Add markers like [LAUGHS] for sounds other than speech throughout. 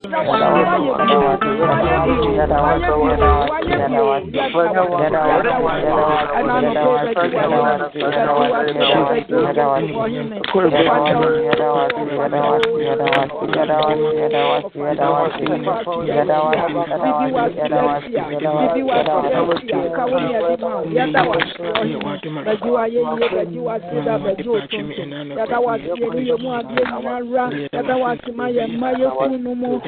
Yada you.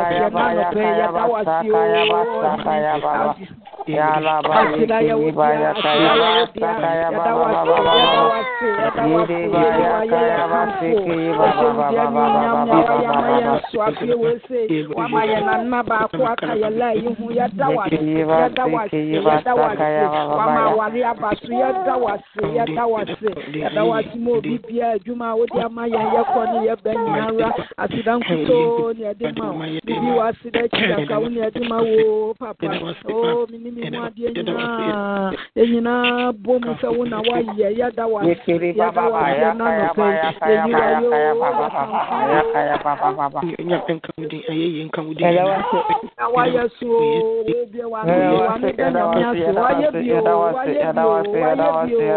That was your Papa, oh, nyinaa bɔ mu sɛ wo na woayɛ yɛda wase yɛda wase nanɔpɛ na wayɛ so wobie wane wane nyame ase wayɛ bio wayɛ bio wayɛ bio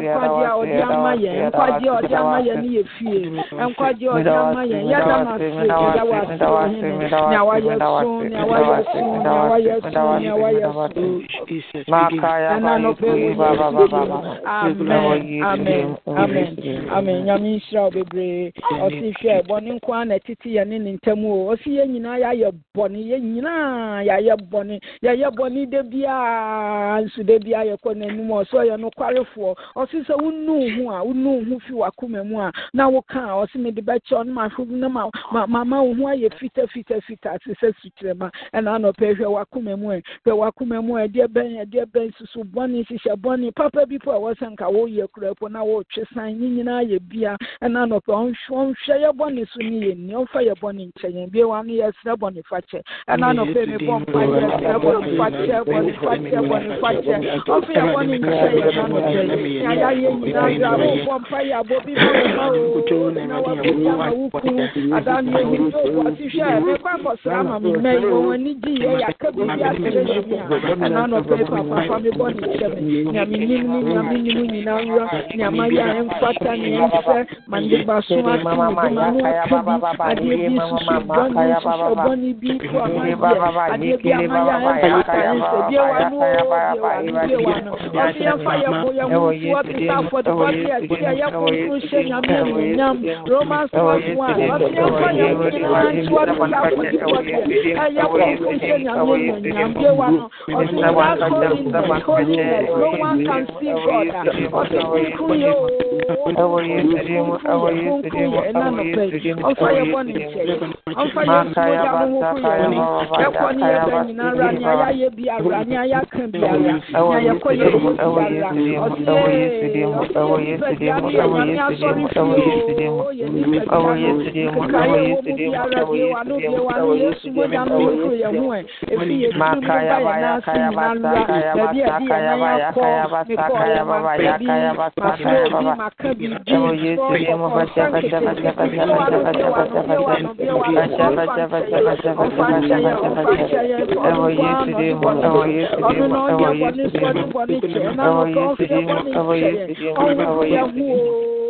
nkwagye a ɔde ama yɛn nkwagye a ɔde ama yɛn ne yɛ fie nkwagye a ɔde ama yɛn yɛda no ase yɛda wase ɔhene nea wayɛ so nea wayɛ so nea wayɛ so nea wayɛ so amen nyame nhyira wo bebree ɔse hwɛ bɔne nko a na ɛtete yɛ ne ne ntam o ɔse yɛn nyinaa yɛayɛ bɔne yɛn nyinaa yɛayɛ bɔne yɛyɛ bɔne da biaa nso da biaa yɛkɔ n'anim ɔsɛ ɔyɛ nokwarefoɔ ɔse sɛ wonu ho a wonu ho fi wakoma mu a na woka a ɔse mede bɛkyɛ no mahwɛ na mama wo ho ayɛ fita fita fita te sɛ sukyerɛma ɛna anɔpɛ hwɛ wakoma mu ɛ hwɛ wakoma mu ɛ ɛdeɛ bɛn ɛdeɛ bɛn susu bɔne hyehyɛ bɔne papa bi po a ɛwɔ sɛ nka woyɛ kura po na wotwe san. Ne nyinaa yɛ bia. Ɛna anɔpɛ ɔnhwɛ yɛ bɔne so ne yɛ nni ɔmfa yɛ bɔne nkyɛ yɛn bia wa no yɛsrɛ bɔne fakyɛ ɛna anɔpɛ mebɔ mpa yɛsrɛ bɔne fakyɛ bɔne fakyɛ bɔne fakyɛ ɔmfa yɛ bɔne nkyɛ yɛn nanɔpɛ yɛayɛ nyinaa yɛ abɔbɔ mpa yɛ abɔ bi ma o na wabɛdi ama wo ku. Adane yɛhi wɔsi hwɛ mekɔ akɔsra ama me. Mma yi wɔn ani gye yɛ yɛaka biribi akyerɛ nyame a ɛna na ɔpɛ fa papa mi bɔ ne nkyɛn mi nyame nim ne nyame nim nyinaa wura nyama yi a ɛmfata ne ɛmfɛ mande ba so ato ne bi ma ne ɔto bi adeɛ bi soso bɔne soso bɔne bi to ama deɛ adeɛ bi ama yɛ a ɛmfata ne nsɛ deɛ wa no deɛ wa no deɛ wa no ɔsi yɛmfa yɛbo yɛbo nsu ɔkita afɔdebɔ se ɛsi a yɛbo nso hyɛ nyame mu nyam romans one one ɔsi yɛmfa yɛbo nyinaa nsu ɔkita afɔdebɔ se ɛyɛbo mu nyam deɛ wa no ɔsi without holiness holiness no one can see God ɔsi kronkron yɛ o ɔmfa yɛ bɔ ne nkyɛn ɔmfa yɛ mogya hohoro yɛ ho yɛkɔ ne yɛbɛ nyinara nea yɛayɛ biara nea yɛaka biara nea yɛkɔ yɛ hu biara ɔse ɔsepɛdia ne yɛ nyame asɔre fie o yɛ nipadua no kekaeɛ wɔ mu biara biewa no biewa no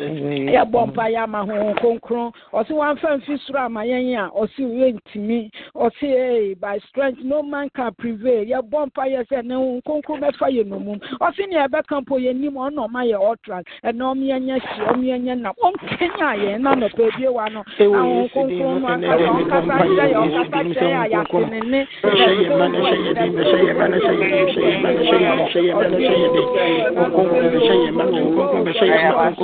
amen. yɛbɔ mpa yɛ ama honhom kronkron ɔsi wɔnfa mfi soro ama yɛn a ɔsi yɛ ntumi ɔsi ee by strength no man can prevail yɛbɔ mpa yɛ sɛ ne honhom kronkron bɛfa yɛ nomu ɔsi nea ɛbɛka mpo yɛ nim ɔno ɔma yɛ ɔtran ɛna ɔmo yɛn nyɛ si ɔmo yɛn nyɛ nam ɔmo kenya yɛn na nɔpɛ ebie wa no ahonhom kronkron no akasa ɔnkasa kyɛ yɛ ɔnkasa kyɛ yɛ ayase ne ne ɛfɛ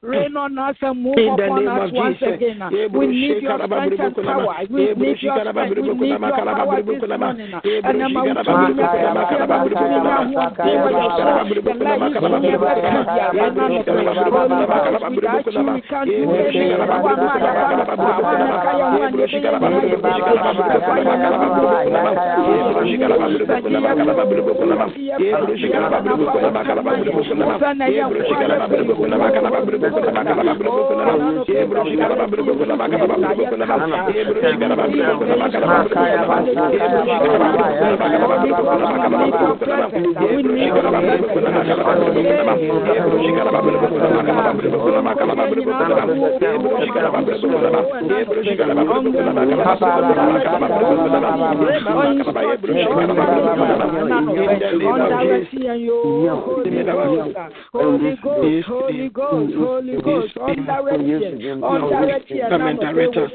Rain on us and move upon us once again. We need your strength and power. We need your strength. We need your power this morning. And I'm out to you. I'm to you do anything. Holy Ghost, Holy Ghost, Holy Ghost, on direction, on direction. Amen, director.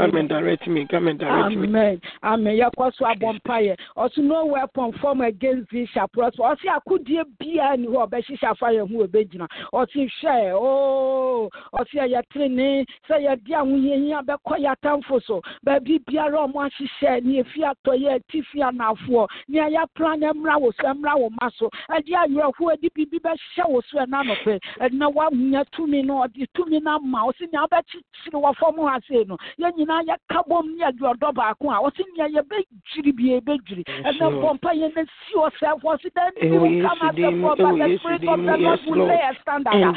Amen, direct me. Amen, direct me. Amen. Amen. Yakwa so abompaye. Also no weapon form against thee shall prosper. Also akudie bia ni ho obehihya fa ye ho obegyina. Also hwɛ oh o ɔsi ɛyɛ tirinii sɛ yɛde ahohiahia bɛkɔ yɛ atamfo so baabi biara ɔmo ahyehyɛ ne efi atɔ yɛ ti fi anafoɔ nea yɛpra ne mmra wo so mmra wo ma so ɛde awerɛhoɔ de biribi bɛhyɛ wo so ɛna nɔfɛ ɛna wahunya tumi no ɔde tumi no ama ɔsi nea wabɛkyikyiri wɔ fam ha sei no yɛn nyinaa yɛka bom ne aduɔdɔ baako a ɔsi nea yɛbɛdwiri bie bɛdwiri ɛna pɔmpa yɛn na si ɔsɛ fɔ si dɛ ɛni kama sɛ fɔ ba the spirit of the lord. will lay a standard.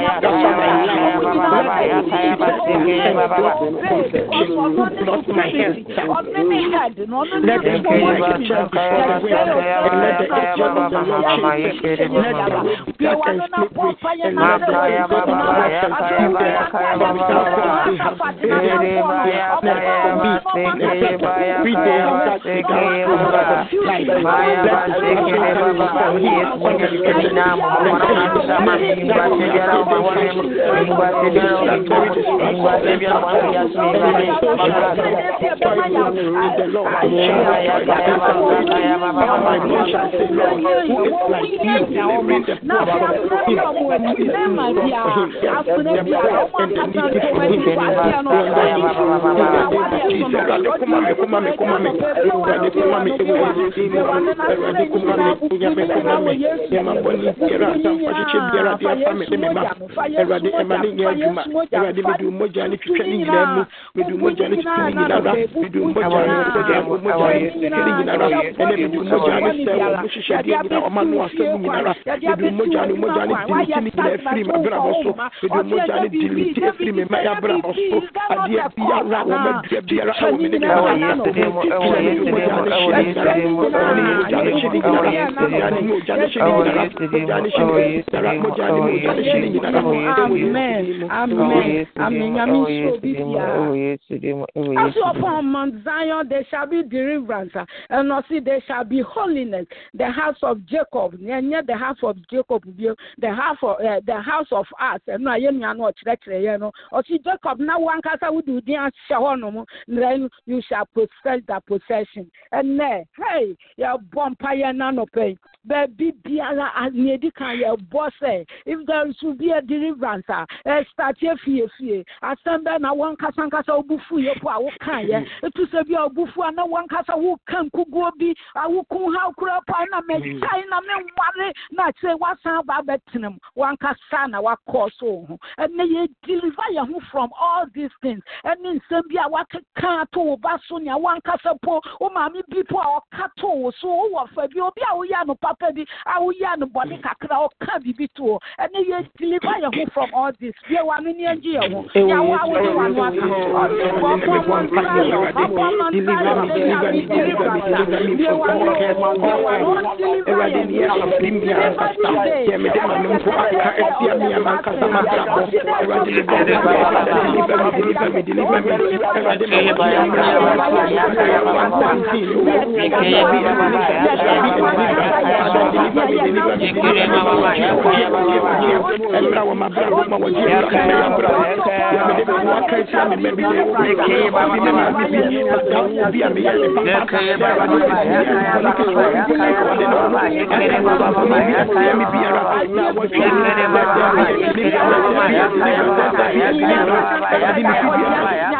did. for Oh, but the yes, spirit you of the did. Lord Yes, will Lord. lay a standard. In the name Ɛna of ɔbɛfa Jesus. yɛn so wɔde twitwa wɔde twitwa wɔde twitwa Awurade ɛma ne nyɛ adwuma Awurade mede wo mogya ne twitwa ne nyinaa mu mede wo mogya ne twitwa ne nyinaa mede wo mogya ne mogya wo mogya ne twitwa ne nyinaa ɛnɛ mede wo mogya ne sɛ wo mo hyehyɛdeɛ nyinaa ɔma no asɛm nyinaa mede wo mogya ne mogya ne diliti ne nyinaa afiri m'abrabɔ so mede wo mogya ne diliti afiri me mma abrabɔ so adeɛ biara wɔ madua biara ɛwɔ me ne me ma gyina mede wo mogya ne hyɛ ne nyinaa ɔma ne mogya ne hyɛ ne nyinaa mogya ne hyɛ ne nyinaa mogya ne hyɛ ne nyinaa mogya ne mogya ne hyɛ ne nyinaa Amen. Amen. Amen. As upon Mount Zion there shall be deliverance, and also there shall be holiness. The house of Jacob, near the house of Jacob, the house of uh, the house of us. And no, you know, you know, or see Jacob now one casa would do the then you shall possess that possession. And there, hey, your bumpire nano pay. Baby, biara nedi kan yɛ bɔ sɛ if there should be a deliverance a ɛstart yɛ fie fie. Asɛm bɛ na wɔn kasa nkasa obufu yɛ po a woka yɛ etu sɛ bi a obufu a na wɔn kasa woka nkuguo bi awokun ha kura po a na mɛkyae na mɛnware na kyerɛ wasan ba abɛtena mu wɔn kasa na wakɔ so ho. Ɛnna yɛ deliver yɛn ho from all these things. Ɛne nsɛm bi a wakeka to wo ba so nea wɔn kasa po wo maame bi po a ɔka to wo so wowɔ fɛ bi obi a woyɛ no papa bi a woyi anobɔne kakra ɔka biribi to ɛne yɛ deliver yɛn ho from all this yɛ wa no neɛ ngye yɛn ho yɛ wo a wode wa no aka ɔde bɔ ɔpɔ ama nsa yɛ ɔpɔ ama nsa yɛ ɔde nyame deliver sa yɛ wa no yɛ wa no deliver yɛn deliver today yɛ wa no Thank you. Be a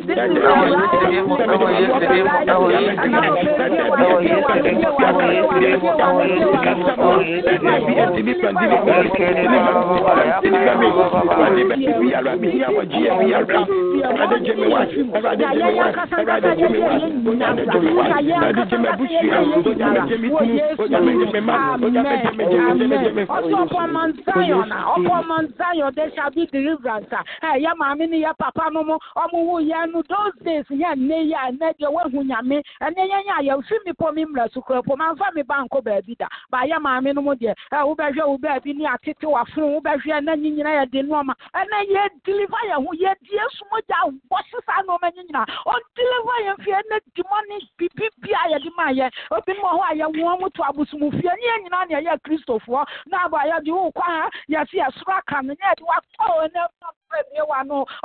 Ọ̀pọ̀ ọmọ ń sáyọ̀ náà, ọ̀pọ̀ ọmọ ń sáyọ̀ dé ṣáájú deliverance. Ẹ̀yẹ́ màmí ni yẹ pàpá mímú, ọmọ wù yẹn no those days nyɛ nne yi a ɛnɛ deɛ wahu nyame. Ɛnɛ yɛn a yɛmfi mepɔ me mmerɛ so kora po mamfa me ba nkɔ baabi da. Baayɛ maame no mu deɛ ɛ wobɛhwɛ wo baabi ne atete waforo wobɛhwɛ ɛnɛ nyi nyina yɛde nnoɔma ɛnɛ yɛdiliva yɛ ho yɛdi yesu mogya wɔ se saa nnoɔma nyi nyina. Ɔndiliva yɛn fie ɛnɛ dimɔne bibibi a yɛde ma yɛ. Obinom wɔ hɔ a yɛwoa mu to abosomufie ne yɛ nyinaa ne ɛyɛ kristofoɔ. Na abɔ a yɛde wokɔ ha yɛse yɛsoro aka no ne yɛde wakɔ ɛnɛ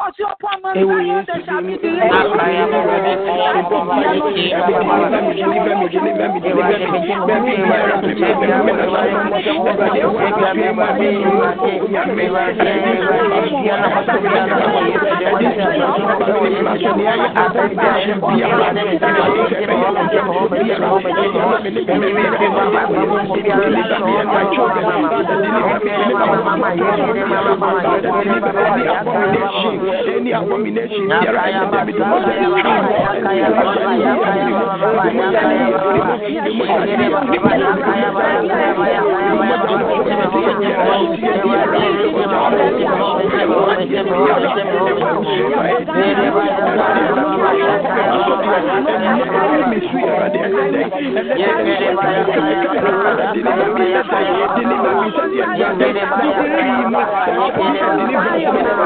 ọtí ọ̀pọ̀ ọmọ yóò ṣe ṣàbí ìdílé. Abomination, any abomination, here I am, the deliver me, deliver me, deliver me,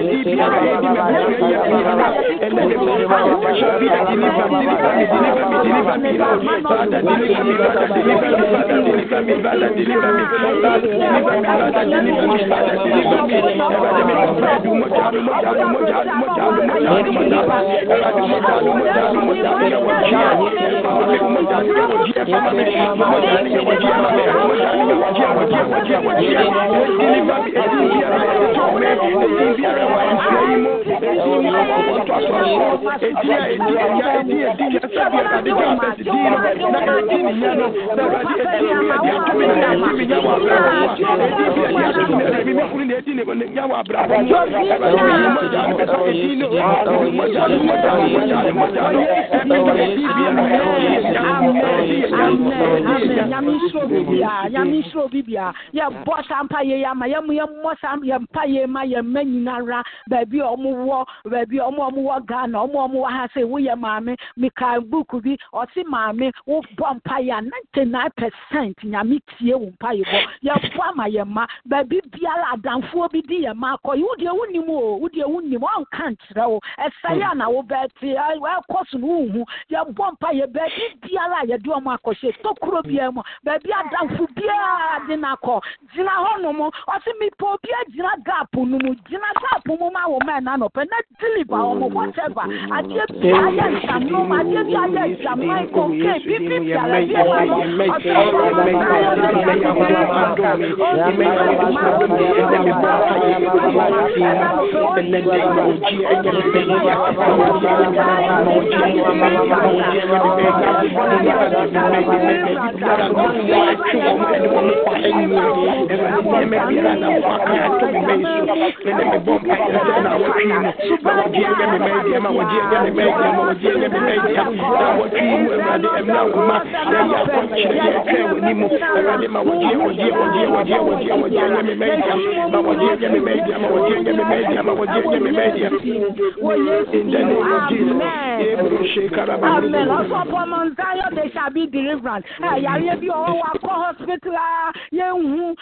mo ja Yamisro Bibia, yɛ bɔ sanpa yɛ yɛ ama yɛ mu yɛ mmɔ sanpa yɛ mpa yɛ ma yɛ. ha beebi ọmụwọ beebi ọmụ ọmụwọ gaa na ọmụ ọmụwọ ha sị wụnye maame mika buku bi ọ sị maame wụbọ mpa ya 99 percent nyame tie wụ mpa ya bọ ya bụ ama ya mma beebi biara adamfuo bi di ya mma akọ ya ụdị ewu nim o ụdị ewu nim ọ nka nkyerɛ o ɛsɛ ya na wụ bɛti ɛkɔ so na uhu ya bọ mpa ya beebi biara yɛde ọmụ akɔhyɛ tokuro biara mu. Beebi adamfu biara dị n'akọ gyina hɔ nom ọ sị mipa obi gyina gaapụ nom gyina gaapụ mu ma wɔ mɛ na nɔpɛ whatever na wɔtwe mu na wɔgye ɛyɛ me mma adiɛ ma wɔgye deliverance ẹ̀yà yẹ bí ọwọ́ wa kọ́ hospital yẹn ń hu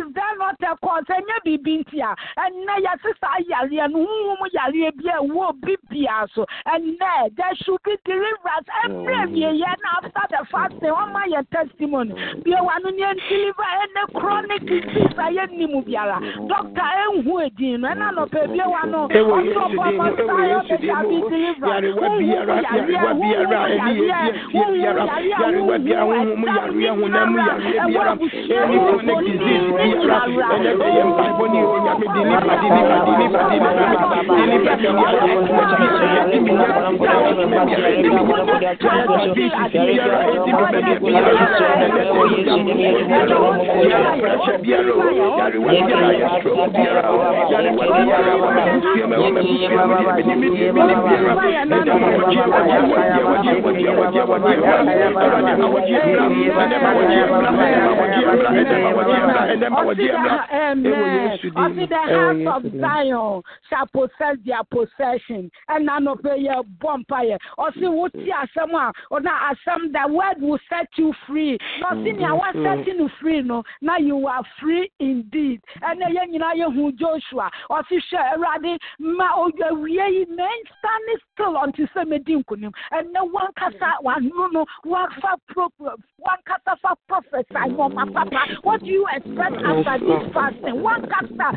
is there not a cause ẹ̀yẹ́ bìbí ń tì ɛnɛ yɛse saa yareɛ no honhom yareɛ bi a ɛwɔ obi bia so. Ɛnɛ there should be deliverance ɛmmerɛ wieyɛ no after the fasting ɔma yɛ testimony. Biowa no ne ɛndeliver ɛnɛ chronic disease a yɛnnim biara dɔkta ɛnhu edin no ɛna nɔpɛ biowa no ɔsɔbɔmɔ saa yɛbɛgya bi deliverance honhom yareɛ honhom yareɛ honhom yareɛ honhom ɛdam ne nam ɛwɔ abusua honhom ne disease biara ɛnɛ bɛyɛ mpaebɔ ne onyame wɔgye wɔgye Amen. House of Zion shall possess their possession. And none of your bumpire. Or see what you are someone or not some the word will set you free. Not seeing mm-hmm. I was mm-hmm. setting you free, no. Now you are free indeed. And then you know who Joshua or see share ready ma oh, o ye men standing still until some medinkunim. And no one kasa mm-hmm. one no no one for one kasa for prophesy my papa. What do you expect after this fasting? One kasa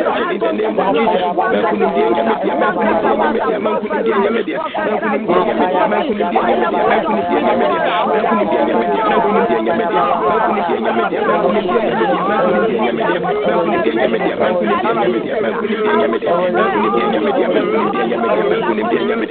the name of Jesus.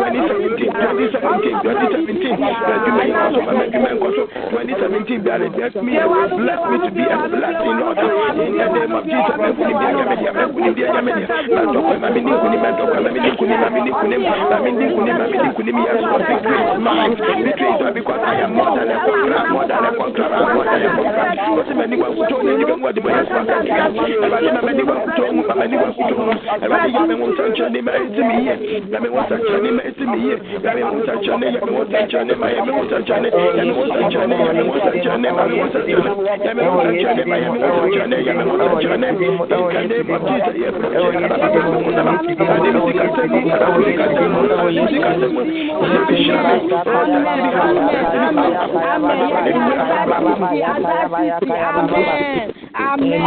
Bless me to be a blessing, Lord, in the name of Jesus, me kuni mi anya me dia, me kuni mi anya me dia. Ma doko ma mi ni kuni ma doko ma mi ni kuni ma mi ni kuni ma mi ni kuni ma mi ni kuni mi yes, Lord, victory is mine. Victory is mine because I am more than a conqueror, more than a conqueror, more than a conqueror. Kasi me ni wa kuto ni be mo di mo yes, Lord, thank you. Ewadi ma me ni wa kuto mu, ma me ni wa kuto mu. Ewadi ya me mo sancho ni ma eti mi ye, ya me mo sancho ni ma sancho ni ma, ya me mo sancho ni, ya me mo sancho ni, ya me mo sancho ni, ma me mo sancho ni, ya me mo sancho ni, ma ya me mo sancho ni, ya me mo sancho ni. In the name of Jesus, yes, Lord. Ya me mo sancho ni, ya me mo sancho ni, ya me mo sancho ni, ya me mo sancho ni. Amen. Amen.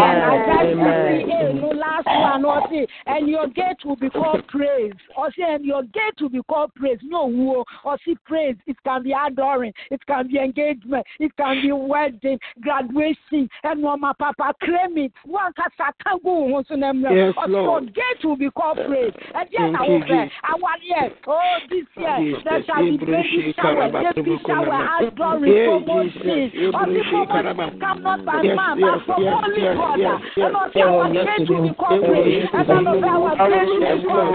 Amen. No last one, and your gate will be called praise. Or say, and your gate will be called praise. No war or see praise. It can be adoring. It can be engagement. It can be wedding, graduation, and mama papa claim it. One can go in them. Yes, gate will be called praise. And yes, I will say, I want yes. Oh, this year there shall be baby shower, baby shower, adoring, promotion. Or the promotion come not by man, but from holy God. And also our gate will be called praise. And also our gate will be called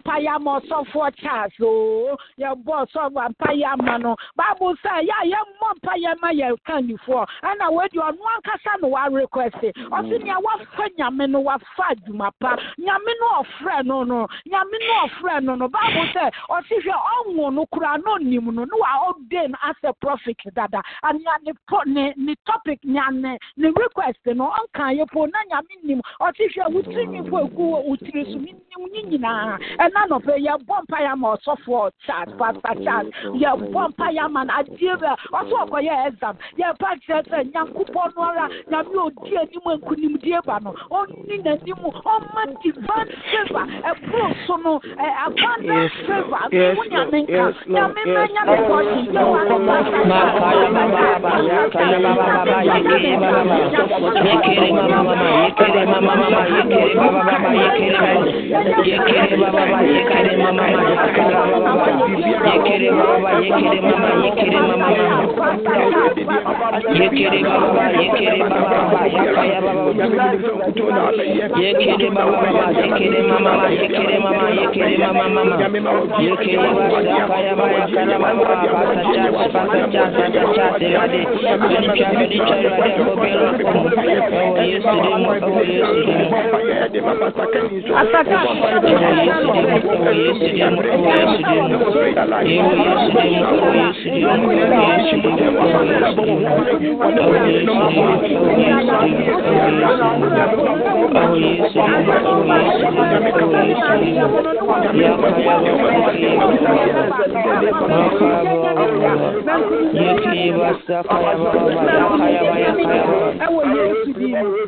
mpayɛ ma ɔsɔfoɔ charles o yɛbɔ ɔsɔfo mpayɛ ma no bible sɛ yɛ a yɛmmɔ mpayɛ ma yɛka nifoɔ ɛna wadi ɔno ankasa no warequest ɔse nea wafa nyame no wafa adwuma pa nyame no ɔfrɛ no no nyame no ɔfrɛ no no bible sɛ ɔse hwɛ ɔnwo no koraa na ɔnim no ne wa ɔde no asɛ prophet dada anea ne po ne ne topic nea ne ne request no ɔnka yɛ po na nyame nim ɔte hwɛ wotiri fo egu wɔ wotiri so mi nim ne nyinaa ɛna nɔpɛ yɛbɔ mpayɛ ma ɔsɔfoɔ charles pastor charles yɛbɔ mpayɛ ma no adeɛ bɛ ɔsɔ ɔkɔyɛ exam yɛba kyerɛ sɛ nyankopɔn no ara nyame odi anim nkonimdie ba no ɔni n'anim ɔma divine favour ɛboro so no ɛ abundant favour ne wo nyame nka nyame mɛnya ne kɔɔkye yɛ wa ne Yekere mama mama yekere mama baba mama mama baba baba yakaya baba baba mama mama mama mama baba yakaya baba baba beni beni.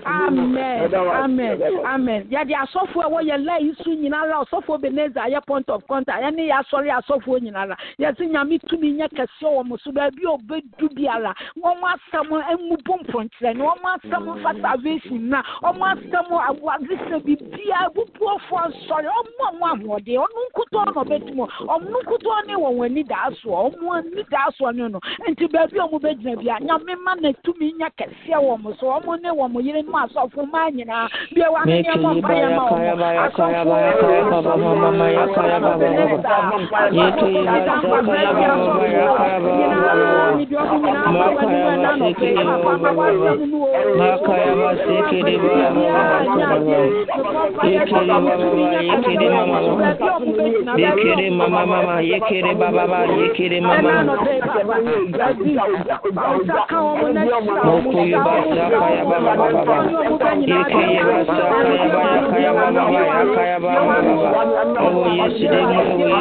Amen. Amen. Amen. Yàdi asọ́fo ẹ̀wọ̀ yẹ lẹ́yìn sùn nyinara ọ̀sọ́fo ebeneza ayɛ point of contact. Ɛne yɛ asɔre asɔfoɔ nyinara yɛsi nyame tumi nyɛ kɛseɛ wɔ so baabi a obedu biara. Wɔn asɛm emu bɔ mpɔnkyerɛni wɔn asɛm fa salvation na wɔn asɛm awadisɛ bibia bubuofoɔ nsɔre wɔn a ahoɔden. Ɔno nkutɔ na ɔbɛtum ɔno nkutɔ ne wɔn ani da asoɔ wɔn ani da asoɔ ne no. Nti baabi a wɔn bɛgyina bia nyame ma na tumi nyɛ kɛseɛ wɔ so. Wɔn ne wɔn yere mu asɔfo maa nyinaa. Bia wɔn ani yɛ mpa yɛ ma wɔn. Asɔfo mama ya kaya baba ye ke kaya baba ya kaya baba ma kaya ba se ke baba ma kaya ba se ke baba ye ke de baba ye ke mama ye mama mama ye ke baba ba ye mama mo ko ye kaya baba baba ye ke ye ba sa kaya baba kaya baba baba yesterday, you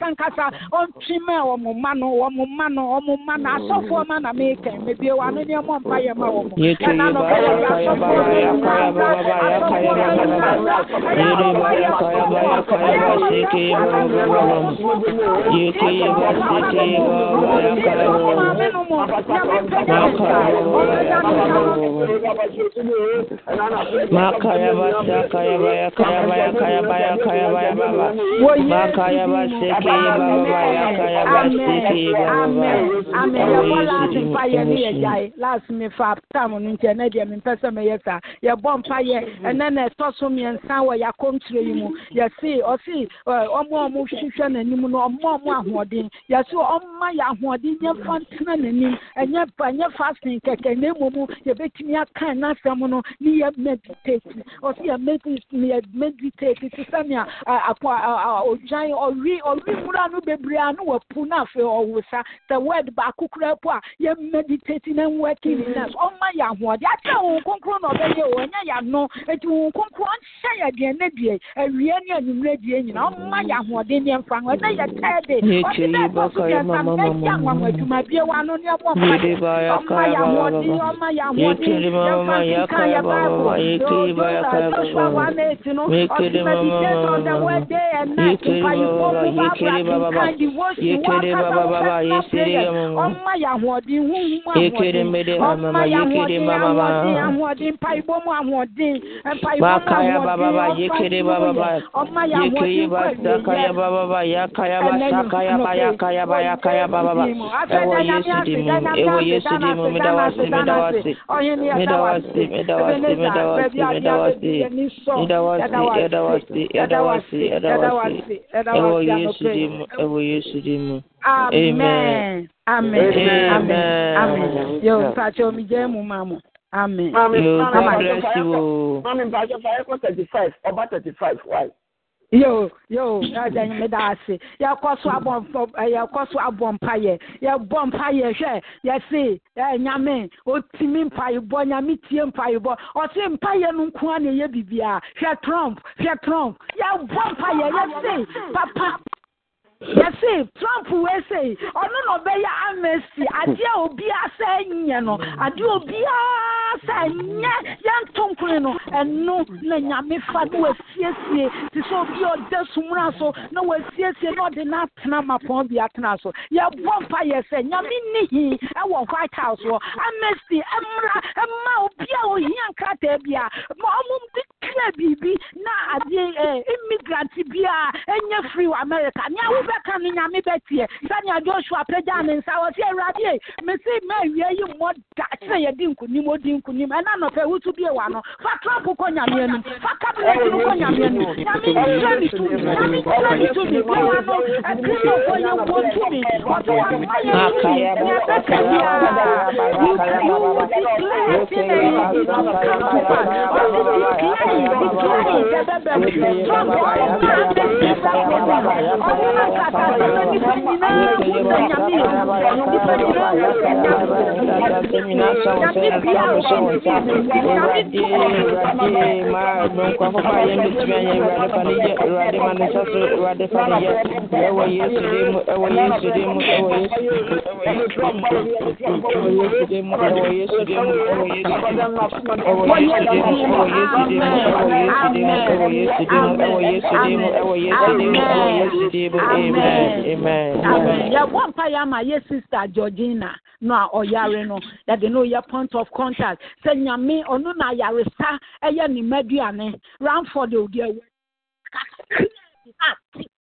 and and nkasa ɔntwe ma ɔmo ma no ɔmo ma no ɔmo ma no asɔfoɔ ma na meka mebie wa no nneɛma mpa yɛ ma wɔn ɛna no bɛyɛ asɔfoɔ Makaya basa kaya baya kaya baya kaya baya baba. Makaya basa kaya Amen. Laase mpa yɛ ne yɛ gyae laase mi fa tam no nkyɛn ne deɛ mi mpɛ sɛ mi yɛ saa yɛbɔ mpa yɛ ɛnɛ na ɛtɔ so mmiɛnsa wɔ yɛakɔntire yi mu yɛsi ɔsi ɔmo ɔmo hwehwɛ n'anim no ɔmo ɔmo ahoɔden yɛsi ɔmo yɛ ahoɔden nyɛ fa ntena n'anim ɛnyɛ fa ɛnyɛ fasting kɛkɛ na mu yɛbɛtumi aka n'asɛm no ne yɛ meditate ɔsi yɛ meditate ti sɛ nea akɔ odwan ɔwi ɔwi nwura no bebree ano wɔ pu n'afɛ ɔwosa sɛ word baako kura po a yɛ meditate na. Working in us ɔma yɛ ahoɔden akyɛ wɔn konkron na ɔbɛyɛ o ɛnyɛ yɛ ano eti wɔn konkron ɔnhyɛ yɛ deɛ ne deɛ awie ne anwummerɛ deɛ nyinaa ɔma yɛ ahoɔden ne mfa ho ɛnɛ yɛ tɛɛ de. Ɔsi dɛ ɛtɔ so yɛ sam. ɛyɛ anwanwa adwuma bie wa no ne ɛbɔ mpa yɛ ɔma yɛ ahoɔden ɔma yɛ ahoɔden yɛmfa sika yɛ baabu ɛtɔ so awa na eti no ɔsi meditate on yesu yesu yesu di ẹwọ Yesu di mu. Amen. Amen. Amen. Amen. Yo, pàṣẹ omi jẹ́ mu máa mọ̀. Amen. Yóò God bless you o. Mami Bàjọ́ Fayẹ́kọ̀ thirty five ọba thirty five why? Yo, yo. ẹ̀jẹ̀ yìí mi dá a sí. Yẹ kọ́ so abọ̀ yẹ kọ́ so abọ̀ mpa yẹ. Yẹ bọ̀ mpa yẹ hwẹ́ yẹ sí ẹ̀ nyame otí mi mpa yìí bọ̀ nyame tie mpa yìí bọ̀. Ọ̀sẹ̀ mpa yẹ nu nkún á na yẹ bìbí a. Trump hwẹ́ Trump. Yẹ bọ̀ mpa yẹ yẹ sí papa yɛse trump wei sei ɔno na ɔbɛyɛ amnesty. Adeɛ a obiara sɛ nyɛ no adeɛ obiara sɛ nyɛ yɛnto nkone no ɛno na nyame fa na wasiesie te sɛ obi a ɔda sumuna so na wasiesie na ɔde no atena mapɔn bi atena so yɛbɔ mpa yɛ sɛ nyame nni hi ɛwɔ white house hɔ amnesty ɛmmra ɛma obi a ohia nkrataa bi ɔmo kra biribi na adeɛ ɛ immigrant bi a ɛnyɛ free wɔ america nea wobɛka no nyame bɛteɛ sɛnea joshua pagya ne nsa wɔ sɛ awurade mese ma awie yi mmɔ da kyerɛ yɛdi nkonim ɔdi nkonim ɛna nɔpɛ wotu bie wa no fa trump kɔ nyame anim fa cabinet no kɔ nyame anim nyame nhyira ne tumi nyame nhyira ne tumi bɛwa no akristofoɔ yɛ wɔ tumi ɔso wama yɛ tumi nea ɛbɛka biara you you declare sinɛ yi come to pass ɔse declare Amen. yɛbɔ mpa yɛ ama yɛ sister contact sɛ nyame ɔno na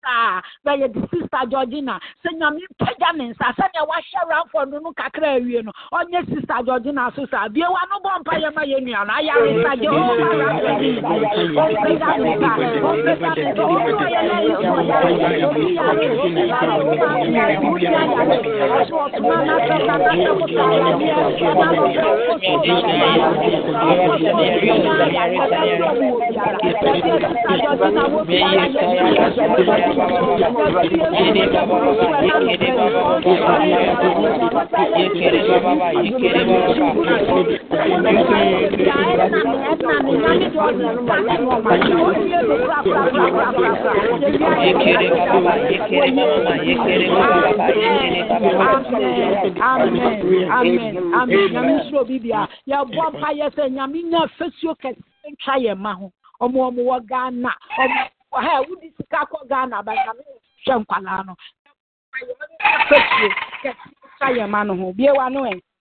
saa bɛyɛ de sista georgina sɛ nyame mpagya ne nsa sɛnea wahyɛ ramfo no no kakra awie no ɔnyɛ sista georgina so saa bie wa no bɔ mpa yɛ ma yɛ nua no ayare sa gye ɔma yɛbɔ mpa yɛ sɛ nyame nya afasuo kɛse ntwa yɛ ma ho ɔmo ɔmo wɔ ghana ɔmo ha wodi sika kɔ ghana? Banyame hwɛ nkwalaa no. Ntwa yɛ ma no. Ho biewa no ɛ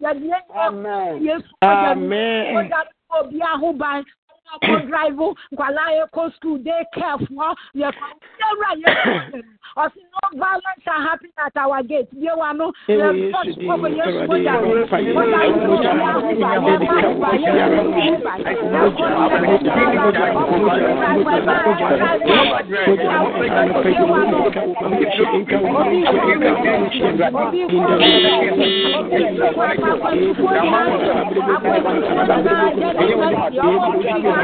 no biewa no yɛ Amen. Obi ahoban ọkọ draivu nkwalaa yẹ kọ school dey careful yẹ kọ yẹwura yẹ kọ ọsì no violence happening at our gate bí wa no yẹ kọ ọkọ yẹ sọ mọjà mọjà yẹ mọjà yẹ ahoba yẹ má ahoba yẹ ahoba yẹ kọ at the right place at the right time.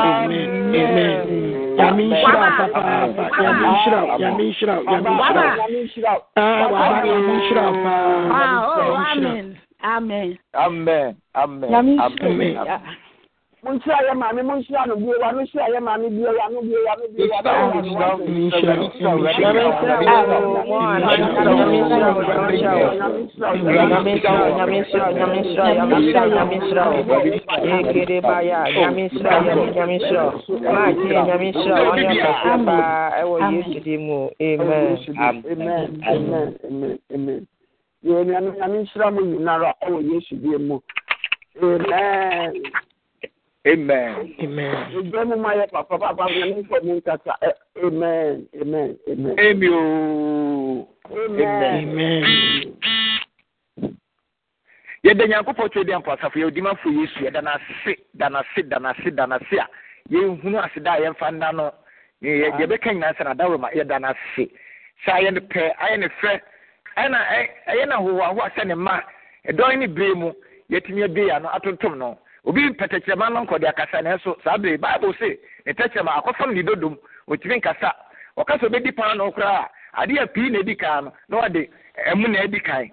Amen. Amen. Yami nhyira papaapa. Yami nhyira. Yami nhyira. Yami nhyira. Ah, waba yami nhyira paa. Ah, oh, Yami nhyira. amen. Amen. Amen. Amen. Nyame Amen. Nhyira. Munhyira yɛ maame munhyira no bie wa hyira yɛ maame bie wa no bie wa no bie wa. Yɛ nyame nyame nhyira mu nyinara ɛwɔ Yesu die mu. Amen. Amen. Amen. Amen. Amen. Amen. Amen. Amen. Amen. yɛda nyankopɔn twɛ deɛ mpo asafo yɛwodi yesu yɛda no ase da no ase da no ase da no ase a yɛhunu ase da a yɛmfa nna no Yɛ- yɛ- yɛbɛka nyinaa sɛ nada wrɛma yɛda no ase sɛ ayɛ no pɛ ayɛ no frɛ ɛna ɛyɛ no ahohoahoa sɛ ne ma ɛdɔn ne bere mu yɛtumi abie ano atontom no obi pɛtɛkyerɛma no nkɔde akasa nanso saa bere bible se ne akɔfam ne dodom ɔtumi nkasa. Ɔka sɛ obɛdi pan no koraa adeɛ a pii na ɛdi kan no na wɔde ɛmu na ɛdi kan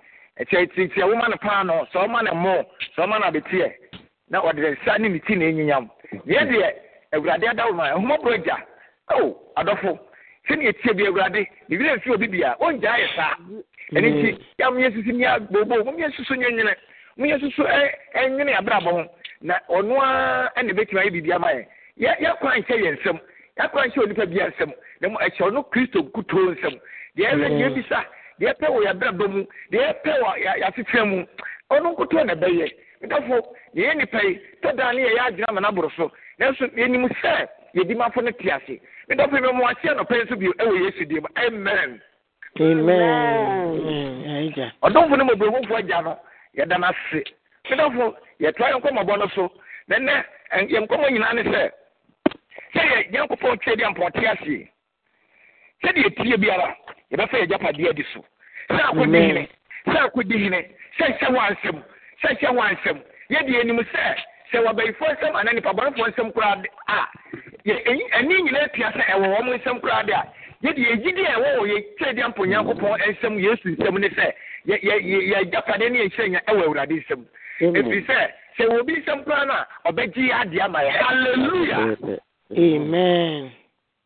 tiatia woma no paa no sɛ ɔma no mo sɛ ɔma no abeteɛ na ɔde nsa ne ne ti na ɛnyinyam deɛ deɛ awurade adawo ma ɛhomɔborɔ agya. O adɔfo sɛnea ɛtie bi awurade ne werɛ mfi obi bia ɔngyaa yɛ saa. Ɛno nti yɛ moyɛ susu ni abobo moyɛ susu nwenwene moyɛ susu ɛnwene abrabɔ ho. na ɔno ara ɛna ebɛtumi ayɛ biribi ama yɛ yɛ yɛkora nhyɛ yɛn nsam yɛkora nhyɛ onipa bi nsam na mo ɛhyɛ ɔno kristo kutuo nsam deɛ ɛsɛ deɛ bisa deɛ ɛpɛ wɔ yɛbrɛbɛ mu deɛ ɛpɛ wɔ yɛasekyerɛ mu ɔno nkutuo na ɛbɛyɛ. Nidafo yɛyɛ nipa yi tɛdaa ne yɛyɛ agyina ama n'aboro so. Nanso yɛnim sɛ yɛdi ma afɔ ne te ase. Nidafo yi mo ahyɛ no pɛn so bi ɛwɔ yesu deɛ mu. Amen. amen. ɔdɔnfo ne mo bɛ agya no yɛda n'ase. Nidafo yɛtoa yɛ nkɔmmɔbɔ no so. Na nnɛ yɛ nkɔmmɔ nyinaa ne sɛ sɛ yɛ nyankopɔn twɛ deɛ mpɔte aseɛ sɛ sɛdeɛ tie biara yɛbɛfa yɛgyapadeɛ di so. Sɛ akɔdi hene sɛ akɔdi hene sɛ nhyɛ wɔ ansɛm sɛ nhyɛ wɔ ansɛm. Yɛde anim sɛ sɛ wɔbɛyifoɔ nsɛm anaa nipa bɔnfoɔ nsɛm koraa a ɛni nyinaa pia sɛ ɛwɔ wɔn nsɛm koraa de a yɛde yɛgyidi a ɛwɔ wɔ yɛ kyerɛdeɛ mpo nyankopɔn nsɛm yesu nsɛm ne sɛ yɛgyapade ne yɛnhyɛ nya ɛwɔ awurade nsɛm ɛfiri sɛ sɛ wɔ bi nsɛm koraa no a ɔbɛgye adeɛ ama yɛ hallelujah! Amen.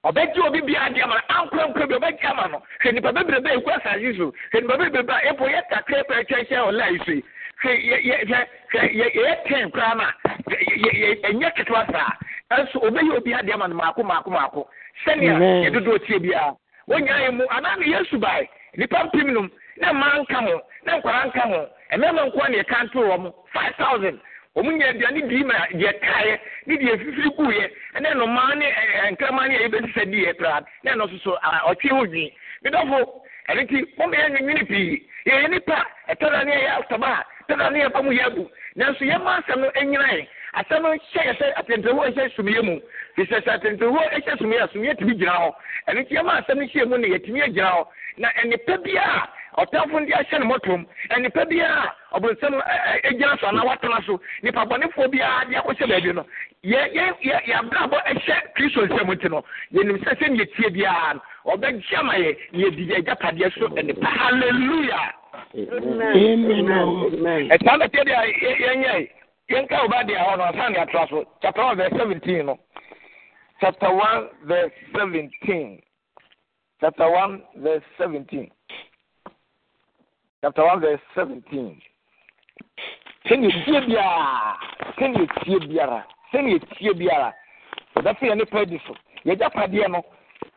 Ɔbɛgye obi bi adeɛ ama no ankorankora bi ɔbɛgye ama no. Hwɛ nipa bebrebe a ɛku asase so. Hwɛ nipa bebrebe a ɛpo yɛ kakra pɛ kyɛnhyɛ ɔla yi so yi. Hwɛ hwɛ yɛ ten koraa no a ɛnyɛ ketewa saa. Ɛnso ɔbɛyɛ obi adeɛ ama no maako maako maako. Sɛnea yɛdodoɔ tie biara wɔnyaa yɛ mu. Anaa no yɛsu bae nipa mpem nom na mmaa nka ho na nkwara nka ho mmarima nkoa ne yɛka ntoo wɔ mo five thousand. Wɔn nyɛ aduane dii ma deɛ kaeɛ ne deɛ fifiri guiɛ ɛne nnomaa ne nkraman ne yɛbɛsisa diiɛ koraa ne ɛno nso so ɔtwe ho dwi. Medɔfo ɛno nti wɔn yɛ nwene pii. Yɛyɛ nipa ɛtɔda ne yɛyɛ asɔba a tɔda ne yɛba mu yɛ agu. Nanso yɛma asɛm no anyinae. Asɛm no hyɛ yɛ sɛ atɛntɛhoɔ hyɛ sumiɛ mu. Fi sɛ sɛ hyɛ sumiɛ a sumiɛ tumi gyina hɔ. Ɛno nti yɛma asɛm no hyɛ mu ne yɛtumi agyina hɔ. Na nnipa biara ɔtamfo de ahyɛ ne mɔtom nnipa biara ɔbɔnsɛm gyina so anaa watena so nipa bɔnefoɔ biara de akɔhyɛ baabi no. Yɛabrabɔ ɛhyɛ kristo nsɛm nti no yɛnim sɛ sɛ neɛtie biara no ɔbɛgye ama yɛ yɛdi agyapadeɛ so nnipa. Halleluya ɛsaa bɛtɛ deɛ yɛnyɛ yɛnka wo ba deɛ hɔ no ɔsane atoa so chapter 1 verse 17 no. Chapter 1 verse 17 chapter 1 verse 17 chapter 1 verse 17 sɛnea tie biara sɛnea tie biara sɛnea tie biara yɛbɛfa yɛ nipa adi so yɛgyapadeɛ no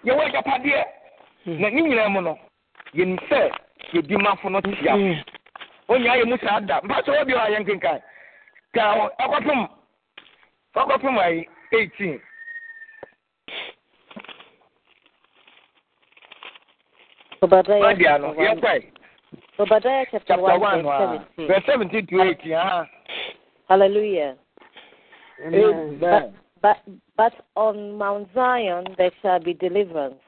yɛwɔ agyapadeɛ na ne nyinaa mu no yɛnim sɛ yɛdi mafo no tia onyaa yɛ mu saa da mpa sɛ wɔ bi a yɛnkenkan ka ɛkɔpem ɛkɔpem ayi 18 Obadiah, no yɛkwae Obadiah chapter, chapter 1, 1 verse 17. verse 17 to 18 ah Hallelujah. amen But, but, but on Mount Zion there shall be deliverance,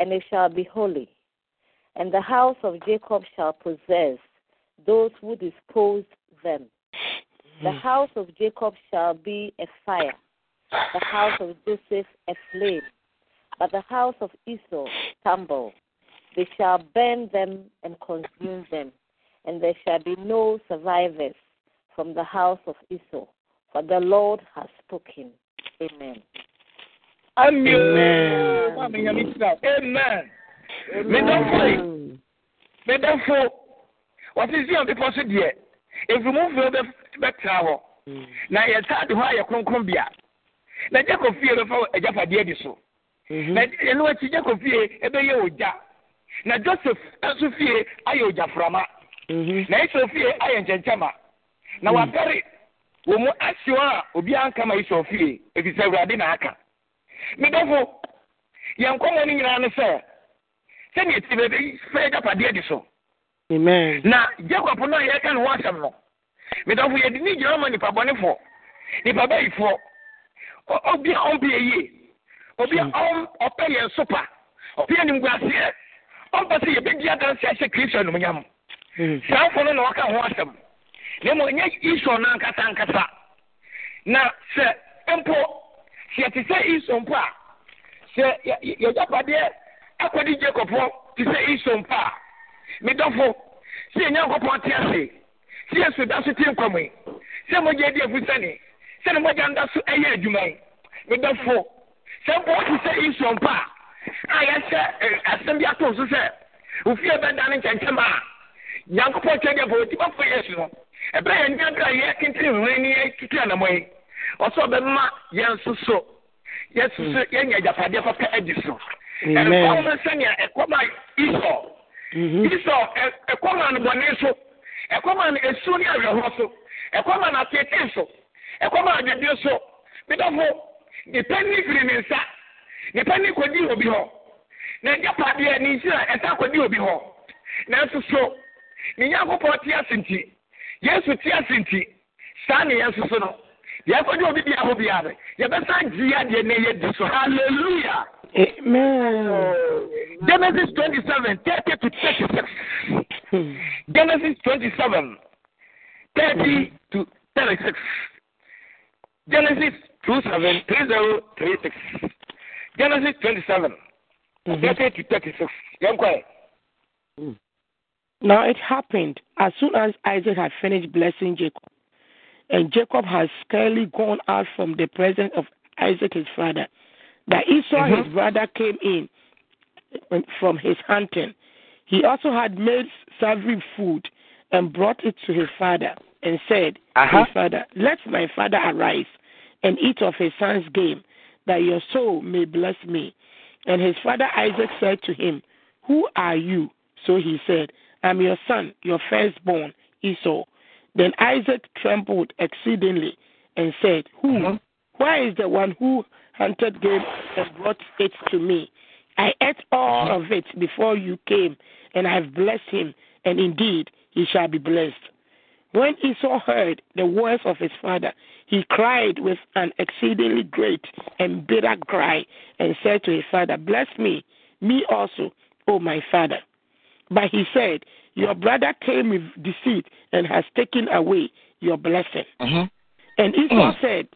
and it shall be holy. And the house of Jacob shall possess those who disposed them. The house of Jacob shall be a fire, the house of Joseph a flame, but the house of Esau tumble. They shall burn them and consume them, and there shall be no survivors from the house of Esau, for the Lord has spoken. Amen. Amen. Amen. Medafo medafo wɔte si ɔbepɔ so deɛ efirumufoɔ bɛtena hɔ na yɛsa de hɔ ayɛ kronkron bia na jacob fie bɛfa agyapadeɛ di so. Na ɛno akyi jacob fie ɛbɛyɛ ogya na joseph nso fie ayɛ ogyaframa. Na esau fie ayɛ nkyɛnkyɛma. Na wapɛre wɔ mu ahyew a obiara nkama esau fie efisɛ awurade na aka. Medɔfo yɛn nkɔmɔ no nyinaa ne sɛ sɛdeɛ ti bɛbɛ fɛ agyapadeɛ di so. Na jacob no a yɛka ne ho asɛm no medɔfo yɛde ne gyina ma nipa bɔnefoɔ nipa bɛyifoɔ obi a ɔmpɛ yɛ yie obi a ɔpɛ yɛn so pa ɔpɛ yɛ nimguaseɛ ɔmpɛ sɛ yɛbɛdi adanse ahyɛ kristo anomonyam saafo no na wɔka ho asɛm. Na mmom ɛnyɛ isɔ no ankasa ankasa. Na sɛ mpo sɛ yɛte sɛ isɔ mpo a sɛ yɛgyapadeɛ akɔde jacob hɔ te sɛ isɔ mpo a medɔfo sɛ nyankopɔn te ase sɛ yɛsu da so te nkɔmɔ yi sɛ mogya di afu sɛne sɛne mogya nda so ɛyɛ adwuma medɔfo sɛ mpo wote sɛ isɔ mpo a a yɛhyɛ asɛm bi ato so sɛ ofie bɛda ne nkyɛnkyɛm a nyankopɔn kyɛ deɛ bɔ ɔtibafo yesu no ɛberɛ yɛ nneabere a yɛkentene hwene ne yɛtutu anamɔ yi ɔsɛ ɔbɛma yɛn nso so yɛsoso yɛnya agyapadeɛ papa adi so. Ɛnkɔm no sɛnea ɛkɔm a isɔ isɔ ɛkɔm a no bɔne so ɛkɔm a no esuo ne awerɛhoɔ so ɛkɔm a no atete so ɛkɔm a adwadeɛ so medɔfo nipa ni firi ne nsa. Nipa ni kɔdi obi hɔ na agyapadeɛ ne nhyira ɛsa kɔdi obi hɔ nanso so ne nyankopɔn te ase nti yesu te ase nti saa ne yɛn soso no deɛ ɛkɔdi obi bia hɔ biara no yɛbɛsan gye adeɛ na ɛyɛ di so hallelujah Amen. Genesis 27, 30 to 36. Hmm. Genesis 27, 30 to 36. Genesis 27, 30, 36. Genesis 27, mm-hmm. 30 to 36. Young quiet. Hmm. Now it happened as soon as Isaac had finished blessing Jacob, and Jacob had scarcely gone out from the presence of Isaac his father, that Esau mm-hmm. his brother came in from his hunting. He also had made savory food and brought it to his father and said, uh-huh. His father, let my father arise and eat of his son's game, that your soul may bless me. And his father Isaac said to him, Who are you? So he said, I'm your son, your firstborn, Esau. Then Isaac trembled exceedingly and said, Who? Uh-huh. Where is the one who hunted game and brought it to me? I ate all of it before you came, and I have blessed him, and indeed he shall be blessed. When Esau heard the words of his father, he cried with an exceedingly great and bitter cry, and said to his father, Bless me, me also, O my father. But he said, Your brother came with deceit and has taken away your blessing. Uh-huh. And Esau uh-huh. said,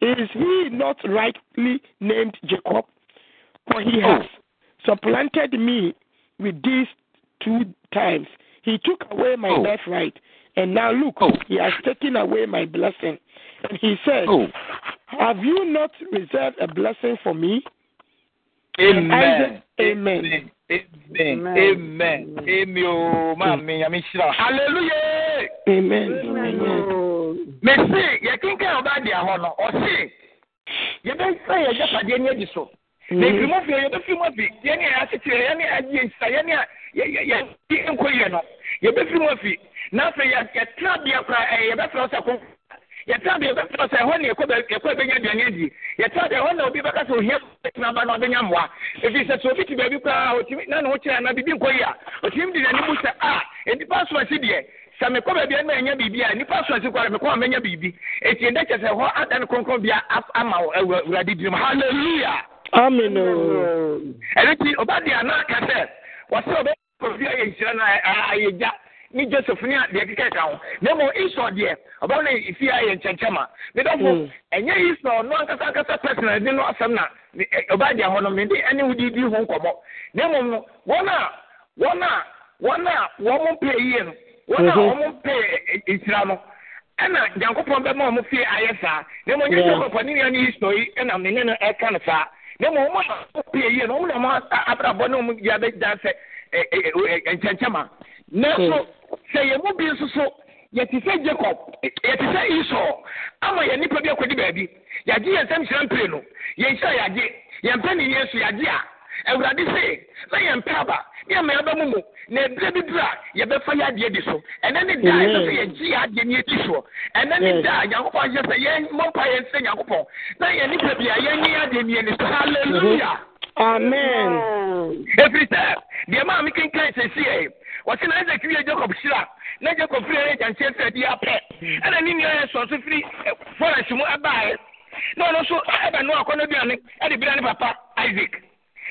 Is he not rightly named Jacob? For he has supplanted me with these two times. He took away my oh. birthright, and now look, oh. he has taken away my blessing. And he said, oh. Have you not reserved a blessing for me? Amen. Isaac, amen. Amen. Amen. Amen. Amen. Hallelujah. Amen. Amen. Messi, yɛ kinkan ɔba di ahɔ no, ɔsi, yɛ bɛ fɛ yɛ jɛ padeɛ ni edi so. na efiri mu afei yɛbɛfiri mu afi yɛne a yɛasetere mm-hmm. yɛne a yɛagye nsa yɛne a yɛdi nkɔyɛ no yɛbɛfiri mu afi na afei yɛtena bea kora ɛyɛ yɛbɛfrɛ sɛ ko yɛtena bea yɛbɛfrɛ sɛ ɛhɔ ne yɛkɔ bɛnya aduane adi. Yɛtena bea ɛhɔ na obi bɛka sɛ ohia bɛtumi aba na ɔbɛnya mmoa. Ɛfiri sɛ sɛ obi te baabi koraa ɔtumi na ne ho kyerɛ na biribi nkɔ yi a ɔtumi de n'anim sɛ a nnipa so asi deɛ sɛ mekɔ baabi a ɛma biribi a nipa so asi kɔ mekɔ a mɛnya biribi. Eti ɛdɛ kyɛ sɛ hɔ ada ne kronkron bia ama awurade dirim hallelujah! Amen. Ɛno nti ɔba de ana aka sɛ wɔsɛ ɔbɛ kɔfi ayɛ nhyira no ayɛ gya ne joseph ne deɛ keka ka ho. Na mmom esau deɛ ɔbɛn no fi ayɛ nkyɛnkyɛm a medɔfo ɛnyɛ esau no ankasa ankasa personal de no asɛm na ɔba de hɔ no mede ɛne wo didi ho nkɔmmɔ. Na mmom no wɔn a wɔn a wɔn a wɔn mpɛ yie no wɔn a wɔn mo mpɛ nhyira no ɛna nyankopɔn bɛma wɔn fie ayɛ saa. Na mmom nyɛ sɛ kɔkɔ ne nua ne esau yi ɛna ne ne no ɛka no saa. Na mmom wɔn a wɔpɛ yie no wɔn na wɔn abrabɔ ne wɔn yɛ abɛgya sɛ nkyɛnkyɛm a nanso sɛ yɛn mu bi nso so yɛte sɛ jacob yɛte sɛ esau ama yɛn nipa bi akɔdi baabi. Yɛagye yɛn nsɛm hyerɛn pere no yɛn hyɛ yɛagye. Yɛn mpɛ ne yɛn so yɛagye a awurade se na yɛn mpɛ aba ne yɛn mma yɛbɛmu mu na ebire bi bira yɛbɛfa yɛ adeɛ di so. Ɛnɛ ne da ɛsɛ sɛ yɛgye yɛ adeɛ ne yɛdi soɔ. Ɛnɛ ne da nyankopɔn ahyɛ sɛ yɛn mmɔ mpa yɛn sɛ nyankopɔn. Na yɛn nipa bi a yɛn nye adeɛ ne yɛn ni so. Mm-hmm. Hallelujah. amen. efiri sɛ deɛ maa mi kankan sɛ si yɛ wɔte na isaac wie jacob hyira na jacob firi ɛyɛ gyankyɛ sɛ ɛde apɛ ɛna ne nua yɛ sɔ so firi forest mu ɛbaeɛ na ɔno nso ɛba no akɔ n'aduane ɛde bira ne papa isaac.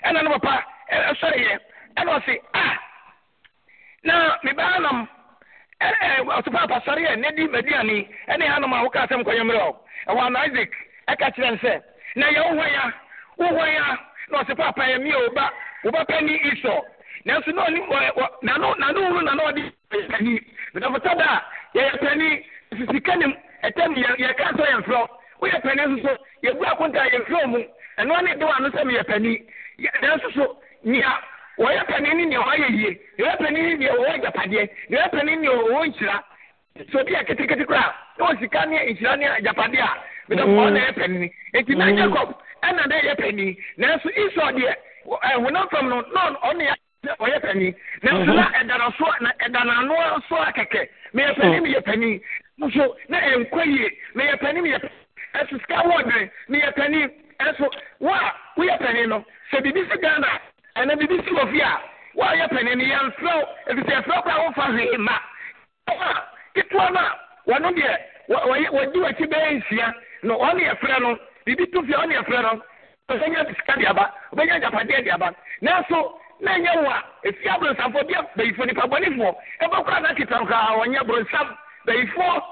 Ɛna ne papa ɛsɔre yɛ ɛna ɔse a na me ba nam ɛɛ ɔte papa sɔre yɛ ne di mɛduane ɛne yɛ anam a woka asɛm kɔnyɛ mmerɛ ɛwɔ ana isaac ɛka kyerɛ ne na yɛ wohɔ ya wohɔ ya na ɔse papa yɛ mia wo ba wo pɛ ne esau nanso na ɔne nano nano wuru na na ɔde yɛ pani da a yɛyɛ pani sisika nim ɛtɛm yɛka sɔ yɛn frɔ woyɛ pɛni nso so yɛbu akonta yɛmfrɛ mu ɛno ne de wa no sɛm yɛ pɛni nanso so nea wɔyɛ pɛni ne nea ɔayɛ yie wɔyɛ pɛni ne nea ɔwɔ agyapadeɛ wɔyɛ pɛni ne nea ɔwɔ nhyira so bi yɛ ketekete kora na wɔ sika ne nhyira ne agyapadeɛ a bɛdɛ kɔɔ na yɛ pɛni eti na jacob ɛna na yɛ pɛni nanso esau deɛ ɛhunam fam no na ɔne yɛ ɔyɛ panyin nanso na ɛdana so na ɛdana ano so akɛkɛ meyɛ panyin meyɛ panyin nso na ɛnkɔ yie meyɛ panyin meyɛ ɛso sika wɔɔden meyɛ panyin ɛso wo a woyɛ panyin no. Sɛ bibi si ghana ɛna bibi si wɔ fi a yɛ panyin no yɛmfrɛw efisɛ yɛfrɛw koraa wofa hwee ma. A ketewa no a wɔno deɛ wɔgye w'akyi bɛyɛ nsia. Na ɔne yɛfrɛ no. Biribi to fie ɔne yɛfrɛ no. Ɔbɛnya sika de aba ɔbɛnya agyapadeɛ de aba. Nanso na ɛnyɛ wo a efi aburonsamfoɔ bi bɛyifo nipa bɔnifoɔ ɛbɛkora na kita nkaa wɔnyɛ buronsam bɛyifoɔ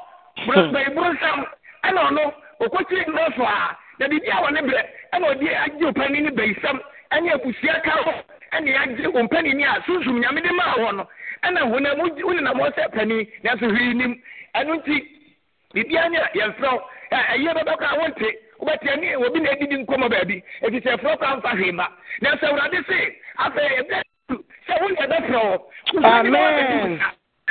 bɛyi buronsam ɛna ɔno okokyiri nɔɔso a na biribi a wɔne brɛ ɛna ɔde agye ɔpanin ne bɛyisam ɛne abusua ka ho ɛne agye ɔmpanin a sunsun nyame de maa wɔ no. Ɛna honam wonenam hɔ sɛ panin nanso hwee nim. Ɛno nti biribiara ne yɛmfrɛ ɛyɛ bɛbɛkɔ a wonte wobɛteɛ ne obi na adidi nkɔmmɔ baabi. Ɛfiri sɛ ɛfrɛ kɔ amfa hwee ma nanso awurade se afei ɛbɛ sɛ wo ne ɛbɛfrɛ wɔ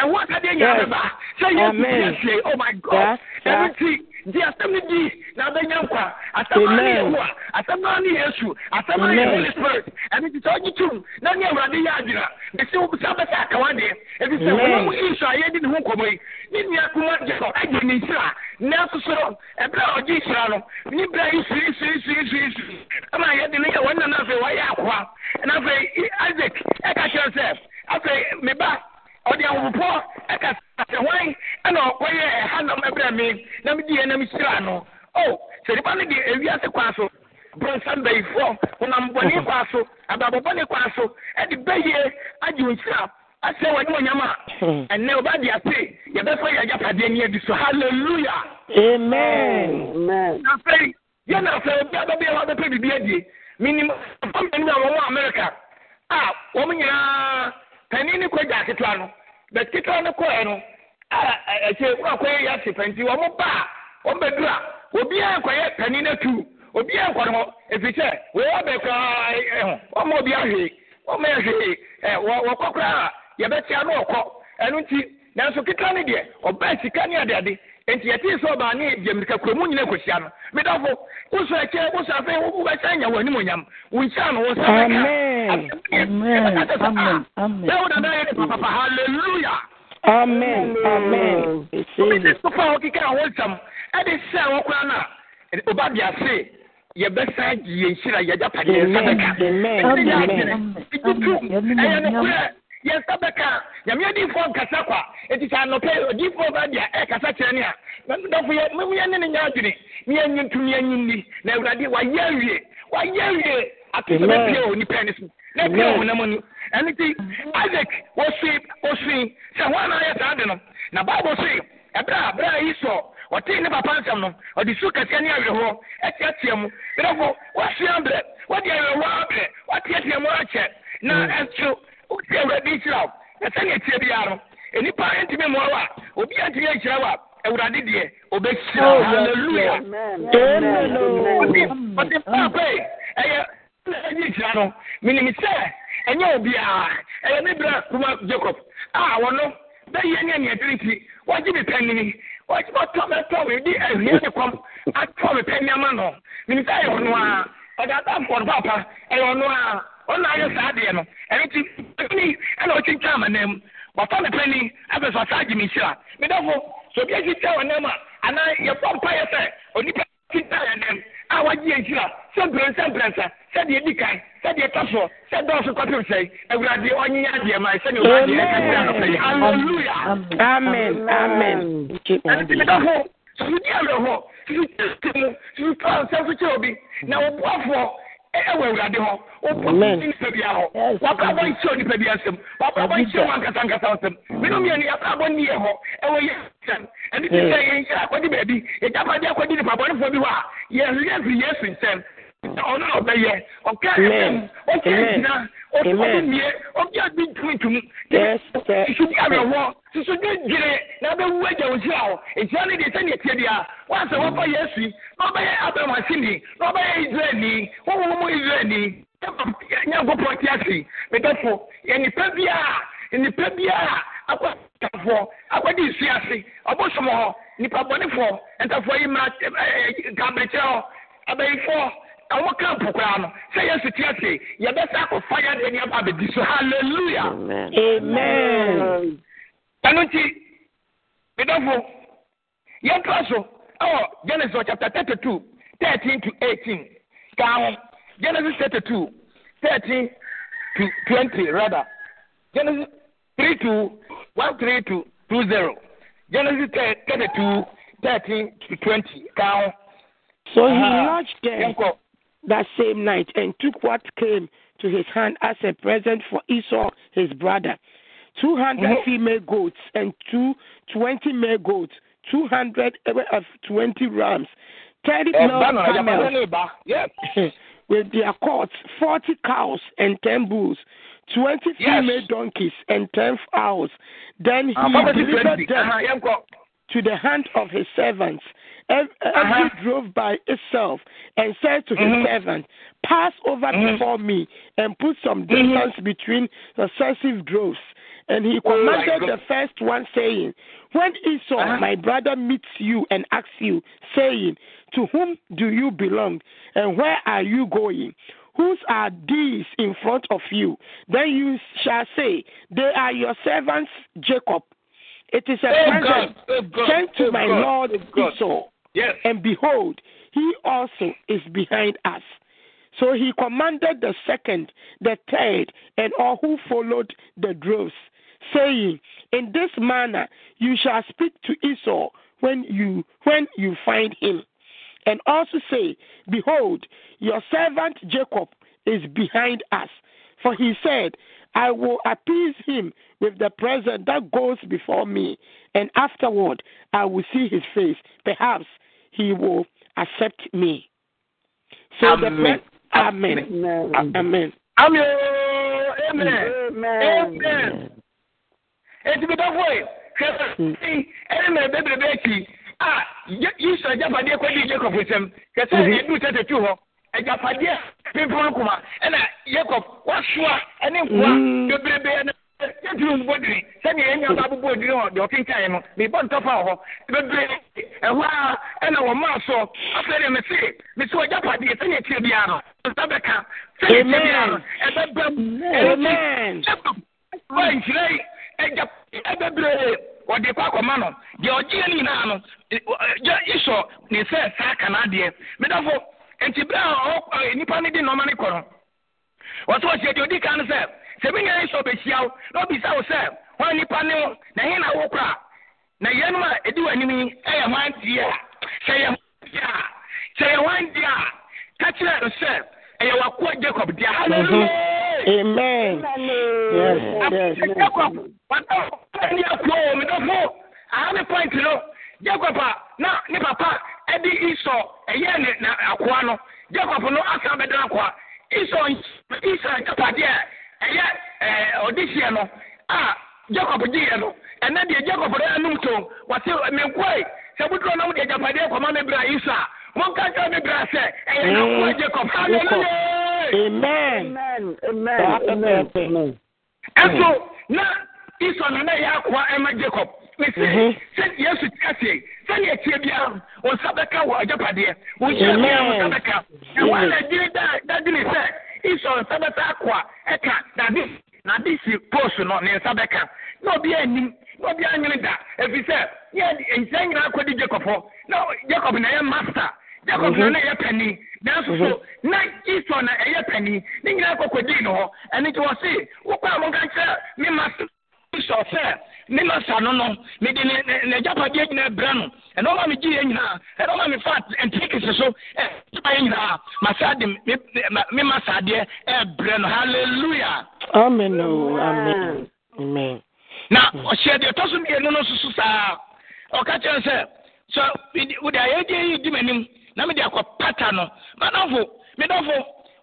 ɛho akadeɛ nyɛ bɛba sɛ yɛ asie oh my god nti di asɛm no di na abɛnya nkwa asɛm a ne yehowa asɛm a ne yesu asɛm a ne holy spirit ɛno nti sɛ ɔgye tom na ne awurade yɛ adwena bɛsɛ wobisa bɛsɛ akawa deɛ ɛfiri sɛ wɔnam isu a yɛdi ne ho nkɔmmɔ yi ne nua kuma jacob agye ne nhyira nanso so no ɛberɛ a ɔgye nhyira no ne berɛ yi siri siri siri siri siri ɛma yɛde ne yɛ wɔn na afei wɔyɛ akoa na afei isaac ɛka kyerɛ sɛ afei me ba ɔde ahopɔ ɛka sɛ hwan ɛna ɔkɔyɛ ɛhanam ɛbrɛ me na mediɛ na mehyira no o sɛ nipa no de ewiase kwa so brɔnsam bɛyifoɔ honam bɔne kwa so abrabɔbɔne kwa so ɛde bɛyie agye nhyira asɛ wɔ ne onyam a ɛnɛ ɔba de ase yɛbɛfa yɛ agyapadeɛ ne adi so halleluya amen. Afei yɛna afei obi abɛbɛyɛ hɔ bɛpɛ biribi adie menim ɔmpanin a wɔwɔ amerika a wɔn nyinaa panin ne kɔgya ketewa no bɛt ketewa no kɔɛ no a ɛkyɛ wɔn akɔyɛ yɛ ase pɛnti wɔn ba a wɔn bɛduru a obiara nkɔyɛ panin no tu. Obiara nkɔ no hɔ efi sɛ wɔwɔ bɛ koraa ɛho wɔn ma obi ahwee wɔn ma yɛ hwee ɛ wɔkɔ koraa a yɛbɛtia no ɔkɔ ɛno nti nanso ketewa no deɛ ɔbɛn sika ne adeade nti yɛte sɛ ɔbaa ne deɛ mirika kuromu nyina kɔhyia no. Medafo wosɔ ɛkyɛ wosɔ afei wobɛhyɛ nya wɔ anim onyam wo nhyia no wo nsa bɛka. Wo dada yɛ ne papapa halleluya amen. Amen. Wobɛde sofa a wɔkeka a ho nsɛm ɛde hyɛ wɔ kora no a ɔba de ase. Yɛbɛsan gye yɛ nhyira yɛgya padeɛ nsa bɛka. Ɛne yɛ agyene ɛyɛ nokorɛ yɛnsa bɛka. Nyame adiifoɔ nkasa kwa. Enti sɛ anɔpɛ odiifoɔ ba deɛ ɛkasa kyerɛ ne a dɔfo yɛ ne ne nya adwene. Ne yɛnyi nto ne yɛnyi nni. Na awurade wayɛ awie. Wayɛ awie. Ato sɛ bɛpie wɔ nipa ne so. Na pie wɔ honam ani ɛno nti isaac wɔsui wɔsui sɛ ho ana yɛ saa de no na bible se ɛberɛ a berɛ a yi sɔ ɔtee ne papa nsɛm no ɔde su kɛseɛ ne awerɛhoɔ ɛteateɛ mu. Dɔfo wɔasua berɛ wɔde awerɛhoɔ aberɛ wɔateateɛ mu akyɛ. Na ɛnso wotie awurade nhyira wo. Na sɛnea tie biara no nnipa ntumi mmoa wo a obi antumi anhyira wo a awurade deɛ obɛhyira halleluya ɔde paapɛe ɛyɛ ɛyɛ nhyira no menim sɛ ɛnyɛ obiara. Ɛyɛ me bra kuma jacob a wɔno bɛyɛ ne aneɛdere nti wɔgye me panini wɔtɔ mɛtɔ me de ahia ne kɔm atɔ me pani ama no. Menim sɛ ɛyɛ ɔno a ɔde atamfoɔ no papa ɛyɛ ɔno a ɔna ayɛ saa adeɛ no ɛno nti ɛni ɛna ɔkyinkyin amanam mu wɔfa me pani afɛ so asa agye me nhyira medɔfo sɛ obi akyinkyin wɔ nam a anaa yɛbɔ mpayɛ sɛ onipa kyinkyin yɛ nam a wagye yɛ nhyira sɛ mprɛnsa mprɛnsa sɛdeɛ di kan sɛdeɛ tɔ soɔ sɛ dɔɔso kɔpem sɛ awurade ɔnye adeɛ ma sɛdeɛ ɔwurade ɛka kyerɛ no sɛ halleluya amen amen ɛno nti medɔfo susu di awerɛhɔ susu tɛ mu susu tɔ nsɛm so kyerɛ obi na wɔboafoɔ ɛwɔ awurade hɔ. Wopɔ nipa bia hɔ. Wabrabɔ nhyɛ onipa bi asɛm. Wabrabɔ nhyɛ wo ankasa ankasa asɛm. Menom mmienu yɛbrabɔ nniyɛ hɔ. Ɛwɔ yɛ sɛm ɛne ti sɛ yɛnhyɛ akɔde baabi. Yɛgyapade akɔde nipa bɔnefoɔ bi hɔ a yɛhwɛ firi yesu nsɛm ọ̀nà ọ̀bẹ̀yẹ ọ̀kẹ́ ẹ̀mú ọ̀kẹ́ ẹ̀dínà ọ̀túnmíye ọ̀kẹ́ ẹ̀dín tuntum ìṣubú àbẹ̀wọ̀ ṣiṣudu gyere n'abẹ́wú ẹ̀jẹ̀ òsì àwọ̀. Ìṣẹ́ ni di sẹ́ni ẹ̀tiẹ̀ bíà wọ́n àṣẹ wọ́n bá yẹ ẹ̀sì wọ́n bá yẹ abẹ́wọ̀sí ni. Wọ́n bá yẹ israẹ̀lì wọ́n wọ́n mú israẹ̀lì nyankopɔn ti ase mẹtẹfo yẹ àwọn kampu koraa no sɛ yɛsu te ase yɛbɛsɛ akɔfa yɛ adeɛ ne aba abɛdi so. Hallelujah. Amen. Ɛno nti medɔfo yɛntoa so ɛwɔ genesis chapter thirty two thirteen to eighteen. Kaa ho genesis thirty two thirteen to twenty rather. Genesis three two one three to two zero. Genesis thirty two thirteen to twenty. Kaa ho. So he ah, lodged there. yɛnkɔ that same night and took what came to his hand as a present for Esau his brother. 200 mm-hmm. female goats and two, 20 male goats, 220 rams, 30 male camels [LAUGHS] with their courts, 40 cows and 10 bulls, 20 yes. female donkeys and 10 fowls. Then he uh, delivered them uh-huh. to the hand of his servants. Every uh-huh. drove by itself and said to his mm-hmm. servant, Pass over mm-hmm. before me and put some mm-hmm. distance mm-hmm. between successive droves. And he oh, commanded oh the first one, saying, When Esau, uh-huh. my brother, meets you and asks you, saying, To whom do you belong, and where are you going? Whose are these in front of you? Then you shall say, They are your servants, Jacob. It is a oh present oh sent to oh my God. lord oh Esau. Yes. And behold, he also is behind us. So he commanded the second, the third, and all who followed the droves, saying, In this manner you shall speak to Esau when you when you find him. And also say, Behold, your servant Jacob is behind us. For he said, I will appease him with the present that goes before me, and afterward I will see his face. Perhaps he will accept me. So Amen. the pre- Amen. Amen. Amen. Amen. Amen. Amen. Eti bi dɔfo yi hwɛ ɛni mɛ bebrebe akyi a yisɔ agyapadeɛ kɔ di jacob nsɛm kɛsɛ mhm. edu tɛtɛ tu hɔ agyapadeɛ pimpin kuma ɛna jacob wasoa ɛne nkoa hmm. bebrebe ɛna yɛntumi mbɔ diri sɛdeɛ yɛnya ba abobɔ diri hɔ deɛ ɔkenkaeɛ no mebɔ ntɔfa wɔ hɔ bebree ɛhɔ a ɛna wɔmaa so afei deɛ mese mese wɔgya padeɛ sɛdeɛ tie biara no nsa bɛka sɛdeɛ tie biara no ɛbɛba mu nhyira yi agya ɛbɛbree wɔde kɔ akɔma no. Deɛ ɔgyeɛ no. Nyinaa no gya isɔ ne sɛ saa ka n'adeɛ medafo nti berɛ a nnipa no de nɔɔma no. Kɔ no wɔsɛ wɔhyɛ deɛ ɔdi ka no sɛ sɛ bi nyɛ sɛ ɔbɛhyia wo na ɔbisa wo sɛ hɔn nipa ne wo? Na he na wo kora na yɛnom a ɛdi wɔ anim yi ɛyɛ hwan deɛ sɛ yɛ deɛ a sɛ yɛ hwan deɛ a ka kyerɛ no sɛ ɛyɛ wakoa jacob deɛ. Hallelujah! Amen. Yes yes jacob wata ɛni akuo wɔ mi dɔfo aha mi point no jacob a na ne papa ɛde isɔ ɛyɛ ne na akoa no. Jacob no asa bɛdɛ akoa. Isɔ isɔ japadeɛ ɛyɛ ɛɛ ɔdehyeɛ no a jacob gyeeɛ no ɛnɛ deɛ jacob no anum to wɔte menkoe sɛ woduro nam de agyapadeɛ kɔma me bra isa a monka kyerɛ me bra sɛ ɛyɛ nakoa jacob. Hallelujah! Ɛso na esau no na ɛyɛ akoa ɛma jacob. Mese sɛ yesu tia se sɛdeɛ tie biara wo nsa bɛka wɔ agyapadeɛ. Wo nhyia biara wo nsa bɛka. Ɛhɔ a na gyiri da gyiri sɛ esau nsa bɛsa akɔ a ɛka dade nade si post no ne nsa bɛka. Na obi anim na obi anyere da efi sɛ yɛ nhyɛn nyinaa kɔ di jacob hɔ. Na jacob na ɛyɛ master. Jacob na na ɛyɛ panyin nanso so na esau na ɛyɛ panyin ne nyinaa kɔ kɔ di no hɔ. Ɛne ti wɔ se wokɔ a mo nka me master esau sɛ ne masa no no. Mede ne n'agyapadeɛ nyinaa brɛ no. Ɛna ɔma me gyeeɛ nyinaa. Ɛna ɔma me fa ntirikisi so. Ɛyɛ nyinaa. Masa de me masa adeɛ ɛbrɛ no. Hallelujah. Amen o amen. Amen. Na ɔhyɛ deɛ ɛtɔ so mmienu no soso saa. Ɔka kyerɛ sɛ sɛ wode ayɛdeɛ yi di m'anim na mede akɔ pata no. Madamfo medamfo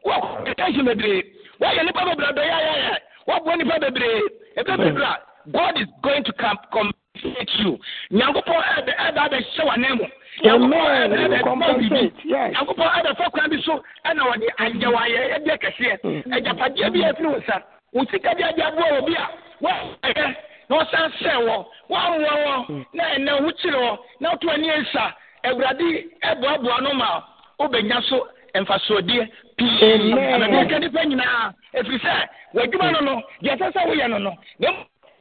wɔkɔ attention bebree. Wɔayɛ nnipa bebree dɔyɛ ayɛyɛ wɔaboa nnipa bebree ɛbɛ bebree a God is going to come compensate you. Nyankopɔn ɛbɛ abɛhyɛ wa nan mu. Nyankopɔn ɛbɛ ɛbɛ bɔ bibi. Nyankopɔn ɛbɛ fɔ kwan bi so ɛna wɔde anyɛwɔ ayɛ ɛdeɛ kɛseɛ. Ɛgyapadeɛ bi efiri wo nsa. Wo sika bi adi aboɔ wɔ bi a wɔayɛ na ɔsan sɛ wɔ wɔamoa wɔ na ɛnɛ ho kyerɛ wɔ na ɔto ani nsa awurade ɛboaboa no ma wobɛnya so mfasoɔdeɛ pii. Ɛbɛka nipa nyinaa efiri sɛ w'adwuma no no deɛ ɛsɛ sɛ woyɛ no no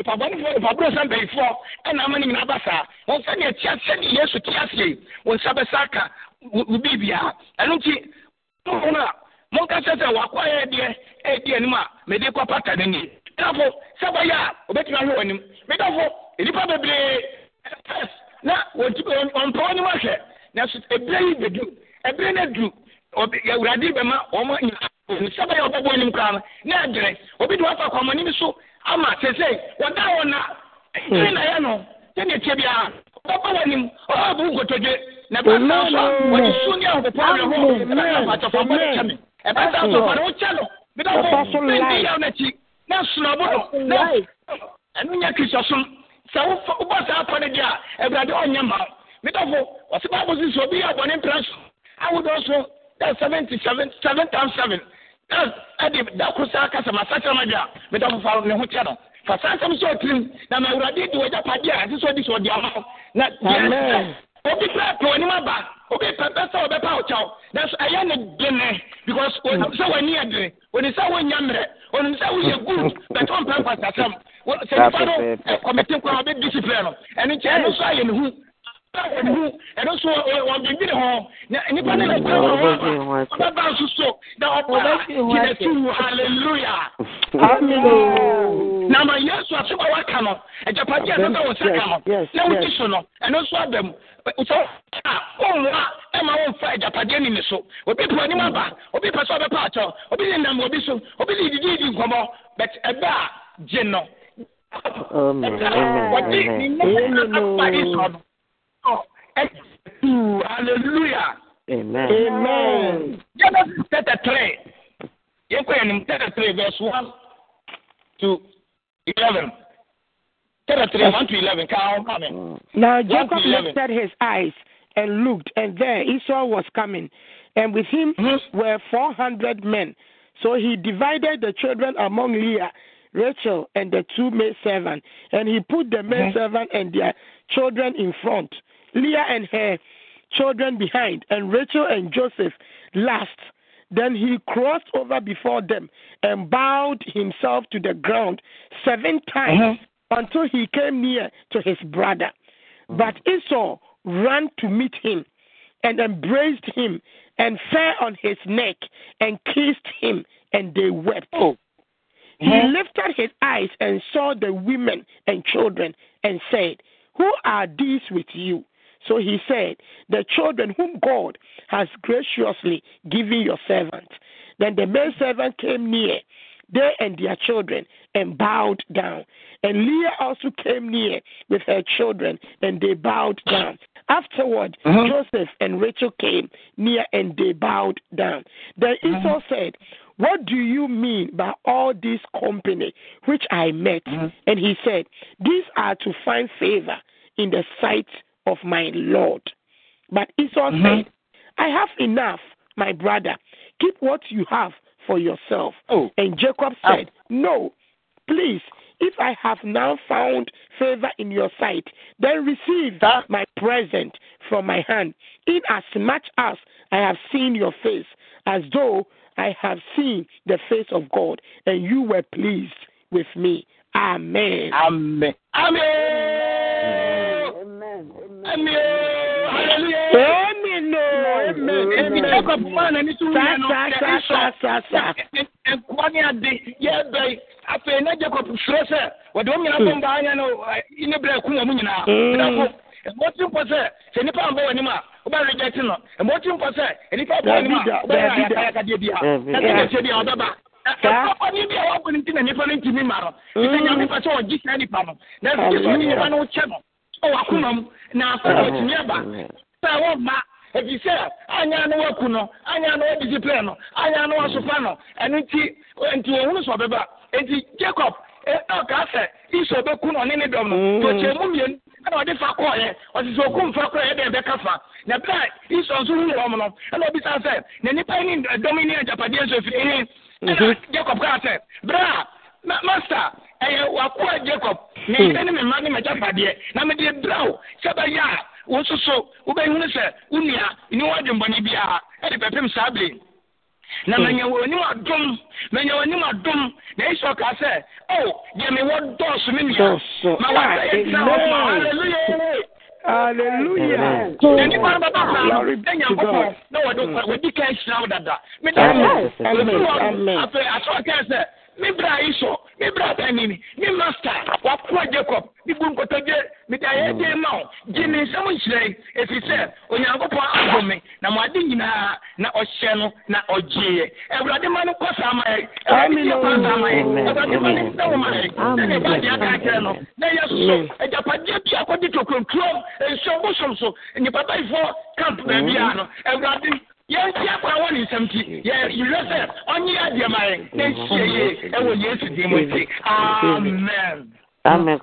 ipabɔnifoɔ ipaburo sɛ mpanyinfoɔ ɛna ama ne nyinaa ba saa. Wɔn sɛ deɛ tia sɛ deɛ yesu tia se wɔn nsa bɛsa aka wo biribia ɛno nti wɔn a monka kyerɛ sɛ wakɔ ayɛ deɛ ɛdi anim a mede kɔ pata no ni dafo sɛ bɛyɛ a obɛtumi ahwɛ wɔn anim medafo nnipa bebree na wɔmpɛ wɔn anim ahwɛ. Nanso ebire yi bɛdu ebire no adu obi awurade bɛma wɔn nyinaa sɛbɛ yɛ ɔbɛbɔ anim koraa no. Na ɛdene obi de wafa kɔmɔni bi so ama sese wɔda wɔn hmm. na ɛyìn na yɛ hmm. no sɛdeɛ tiɛ bia ɔbɛba wɔn nim ɔbɛ bu nkotodwe na ɛbɛ sa so wɔn su ni ahopɔ wɔ hɔ ɛbɛ sa so atɔfo abɔ ne kyɛ mi ɛbɛ sa so fa ne ho kyɛ no bi da hɔ bɛndi yɛ n'akyi na sunabu do na ɛnu nyɛ kristu som. Sɛ wofa wobɔ saa akɔ ne deɛ a ɛwurade ɔnyɛ ma. Bi da hɔ wɔsi baabu sisi obi yɛ abɔ ne mpira so. Ahodoɔ so dɛ seventy seven seven times seven. [COUGHS] ɛde dako saa kasa ma sakyera ma de a medɔfo fa ne ho kyɛ no fa saa nsɛm sɛ ɔtirim na ma awurade de wɔgya padeɛ a ɛte sɛ ɔde sɛ ɔde ama wo na obi pɛ pɛ w'anim aba obi pɛ pɛ sɛ ɔbɛpa wo kyɛw nanso ɛyɛ ne dene because onim sɛ w'ani yɛ dene onim sɛ wonnya mmerɛ onim sɛ woyɛ good bɛtɛ ɔmpɛ nkwasasɛm sɛ nipa no kɔmite nkwa ɔbɛ discipline no. Ɛno nkyɛ ɛno nso ayɛ ne hu ɛno nso ɔdwendwene ho na nipa no nɛkwa wɔ ɔbɛba nso na ɔba gyina halleluya na ma yesu asɛm a waka no agyapadeɛ a ɛbɛbɛ wo nsa ka no na wodi so no ɛno nso aba mu sɛ a ɛma womfa agyapadeɛ ni ne so obi pɛ anim aba obi pɛ sɛ ɔbɛpa akyɛw obi ne nam obi so obi ne dididi nkɔmmɔ but ɛbɛ a gye no wɔde ne nna aba isɔ no hallelujah Amen. Amen. Genesis 33. You can 33 verse 1 to 11. 33, 1 to 11. Count, coming. Now Jacob to eleven. lifted his eyes and looked, and there Esau was coming, and with him Mhm. were four hundred men. So he divided the children among Leah, Rachel, and the two maidservants, and he put the maidservant and their children in front, Leah and her children behind, and Rachel and Joseph last. Then he crossed over before them and bowed himself to the ground seven times uh-huh. until he came near to his brother. Mm. But Esau ran to meet him and embraced him and fell on his neck and kissed him, and they wept. Oh. He lifted his eyes and saw the women and children and said, Who are these with you? So he said, The children whom God has graciously given your servant. Then the maid servant came near, they and their children, and bowed down. And Leah also came near with her children, and they bowed down. Afterward, uh-huh. Joseph and Rachel came near, and they bowed down. Then uh-huh. Esau said, What do you mean by all this company which I met? Uh-huh. And he said, These are to find favor in the sight of my Lord. But Esau mm-hmm. said, I have enough, my brother. Keep what you have for yourself. Oh. And Jacob ah. said, No, please, if I have now found favor in your sight, then receive ah. my present from my hand, inasmuch as I have seen your face, as though I have seen the face of God, and you were pleased with me. Amen. Amen. Amen. Amen. Amen. Jacob man ẹni a wabɔ ne ɔwɔ akoma mu na afɔ ɔtumi aba sɛ efi sɛ anya no waku no anya no wadisipline no anya no wasofa no ɛno nti nti ohun sɔ bɛba nti jacob ɛka sɛ iso bɛku no ɔne ne dɔm no tɔkyɛ mu mmienu ɛna ɔde fa kɔɔyɛ ɔsi sɛ okum fa kɔɔ yɛ dɛ bɛka fa. Na a iso nso hu wɔm no ɛna obisa sɛ na nipa yi ne dɔm yi ne agyapadeɛ nso efiri ɛna jacob kaa sɛ bere a ma master ɛyɛ wakoa jacob na yɛde ne me mma ne m'agyapadeɛ na mede brɛ wo sɛ bɛyɛ a wo nso so wobɛhunu sɛ wo nua ne wɔadwembɔne biara ɛde bɛpem saa bere na manya wɔ anim adom manya wɔ anim adom na esau kaa sɛ o deɛ mewɔ dɔɔso me nua Dɔɔso. ma wɔsɛ yɛtena hɔ ma Amen. halleluya Hallelujah. na nipa no bɛba saa no Glory na to God. na wɔde wɔdi ka ahyira wo dada meda Amen. Amen. Amen. Me bra yi so me bra bɛni ni me master wakoa jacob me bu nkotodwe mede ayɛdeɛ ma wo gye ne nsɛm nhyerɛn ɛfiri sɛ onyankopɔn abɔ me na mo ade nyinaa na ɔhyɛ no na ɔgyeeɛ awurade ma no kɔ saa ma yɛ awurade saa ma yɛ awurade ma no nsɛ wo ma yɛ sɛdeɛ ɛbaade aka kyerɛ no na yɛ so agyapadeɛ bi akɔde tokonturom nsuo bosom so nnipa bayifoɔ camp baabi a no awurade yɛnti akora wɔ ne nsɛm ti yɛyerɛ sɛ ɔnye adeɛ ma yɛn na nhyie yie ɛwɔ yesu din mu nti amen Amen.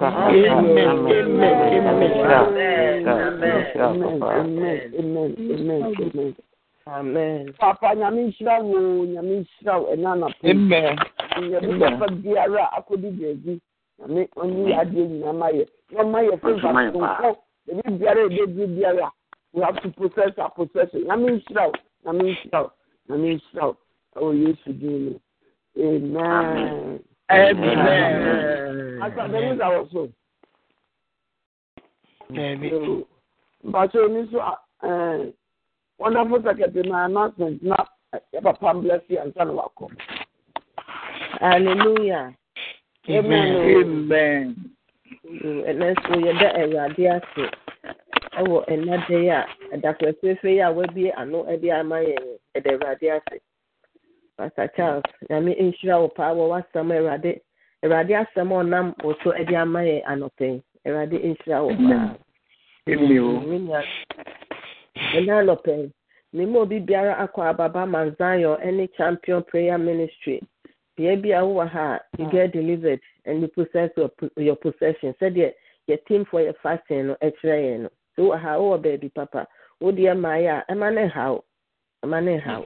Amen. Papa nyame nhyira wo nyame nhyira wo ɛna anapɔ. Amen. Nyame papa biara akɔdi baabi nyame ɔnye adeɛ nyinaa ma yɛ. Na ɔma yɛ fɛ nfa ebi biara ebedi biara we have to process our possession. Nyame nhyira wo nyame nhyira wo nyame nhyira wo ɛwɔ Yesu din mu. Amen. Amen. Asa dɛm nsa wɔ so. Amen. Mpatsɔ ni so ɛɛ wonderful secretary na announcement na yɛ papa bless you ansa na wakɔ. Hallelujah. Amen. Amen. Ɛnɛ nso yɛda Awurade ase ɛwɔ ɛnna de yi a ɛdakora fefe yi a wabie ano de ama yɛn ɛda Awurade ase. Pastor Charles, nyame nhyira wo paa wɔ w'asɛm Awurade Awurade asɛm ɔnam wo so de ama yɛn anɔpɛ yi. Awurade nhyira wo paa. Amen. Ɛnna anɔpɛ yi, mema obi biara akɔ ababa man Zion ne champion prayer ministry. Bea bi a wowɔ ha a you get delivered and you possess your, your possession. Sɛdeɛ yɛ team for yɛ fasting no ɛkyerɛ yɛn no. Sɛ wowɔ ha wowɔ baabi papa. Wodeɛ mmaayɛ a ɛma ne nhaw. Ɛma ne nhaw.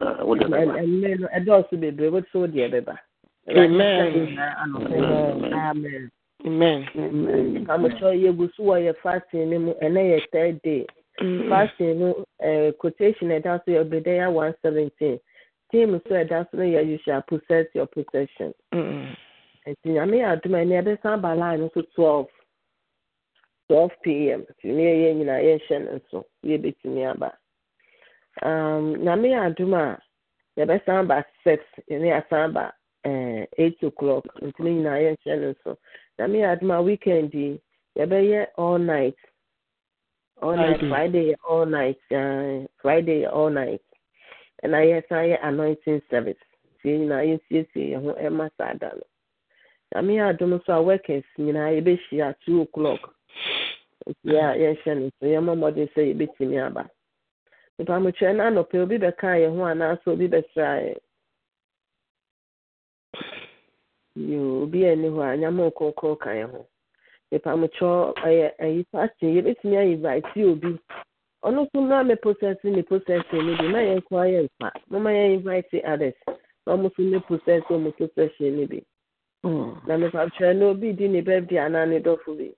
Ɛnnɛ no ɛdɔɔso bebree wote sɛ wodeɛ bɛba. Amen. Amen. Amen. Amekyɛ yɛgu so wɔ yɛ fasting no mu ɛnɛ yɛ third day. Fasting no uh, quotation ɛda so yɛ Obadiah one seventeen. Team so ɛda so no yɛ you shall possess your possession. Nti nyame yɛ adum a ɛnɛ yɛbɛsan aba line no so twelve. Twelve pm. Nti ne yɛ nyinaa yɛnhyɛ no nso yɛbɛtumi aba. Um, nyame yɛ a yɛbɛsan aba six ne yɛasan aba uh, eight o'clock. Nti ne nyinaa yɛnhyɛ no nso. Nyame yɛ adum a weekend yi yɛbɛyɛ all night. all night friday yɛ all night uh, friday yɛ all night ɛna yɛsan yɛ anointing service tie nyinaa yɛnsiesie yɛn ho ɛma saa da no nyame yɛ adom nso a workers nyinaa yɛbɛhyia two o'clock nti a yɛnhyɛ no nso yɛmmɔ mmɔden sɛ yɛbɛtumi aba. Nipamokyerɛ no anɔpɛ obi bɛkaa yɛn ho anaasɛ obi bɛsra yɛn yo obi a ɛni hɔ a nyame nkronkron ka yɛn ho. Nipamukyɛ ɛyɛ ɛyi fasting yɛbɛtumi ayi invite obi. Ɔno nso na mɛ process ne process ne bi na yɛn kɔ ayɛ nfa mama yɛn invite others na ɔmo nso ne process ɔmo process ne bi. Na nipamukyɛ na obi di ne birthday anaa ne dɔfo bi.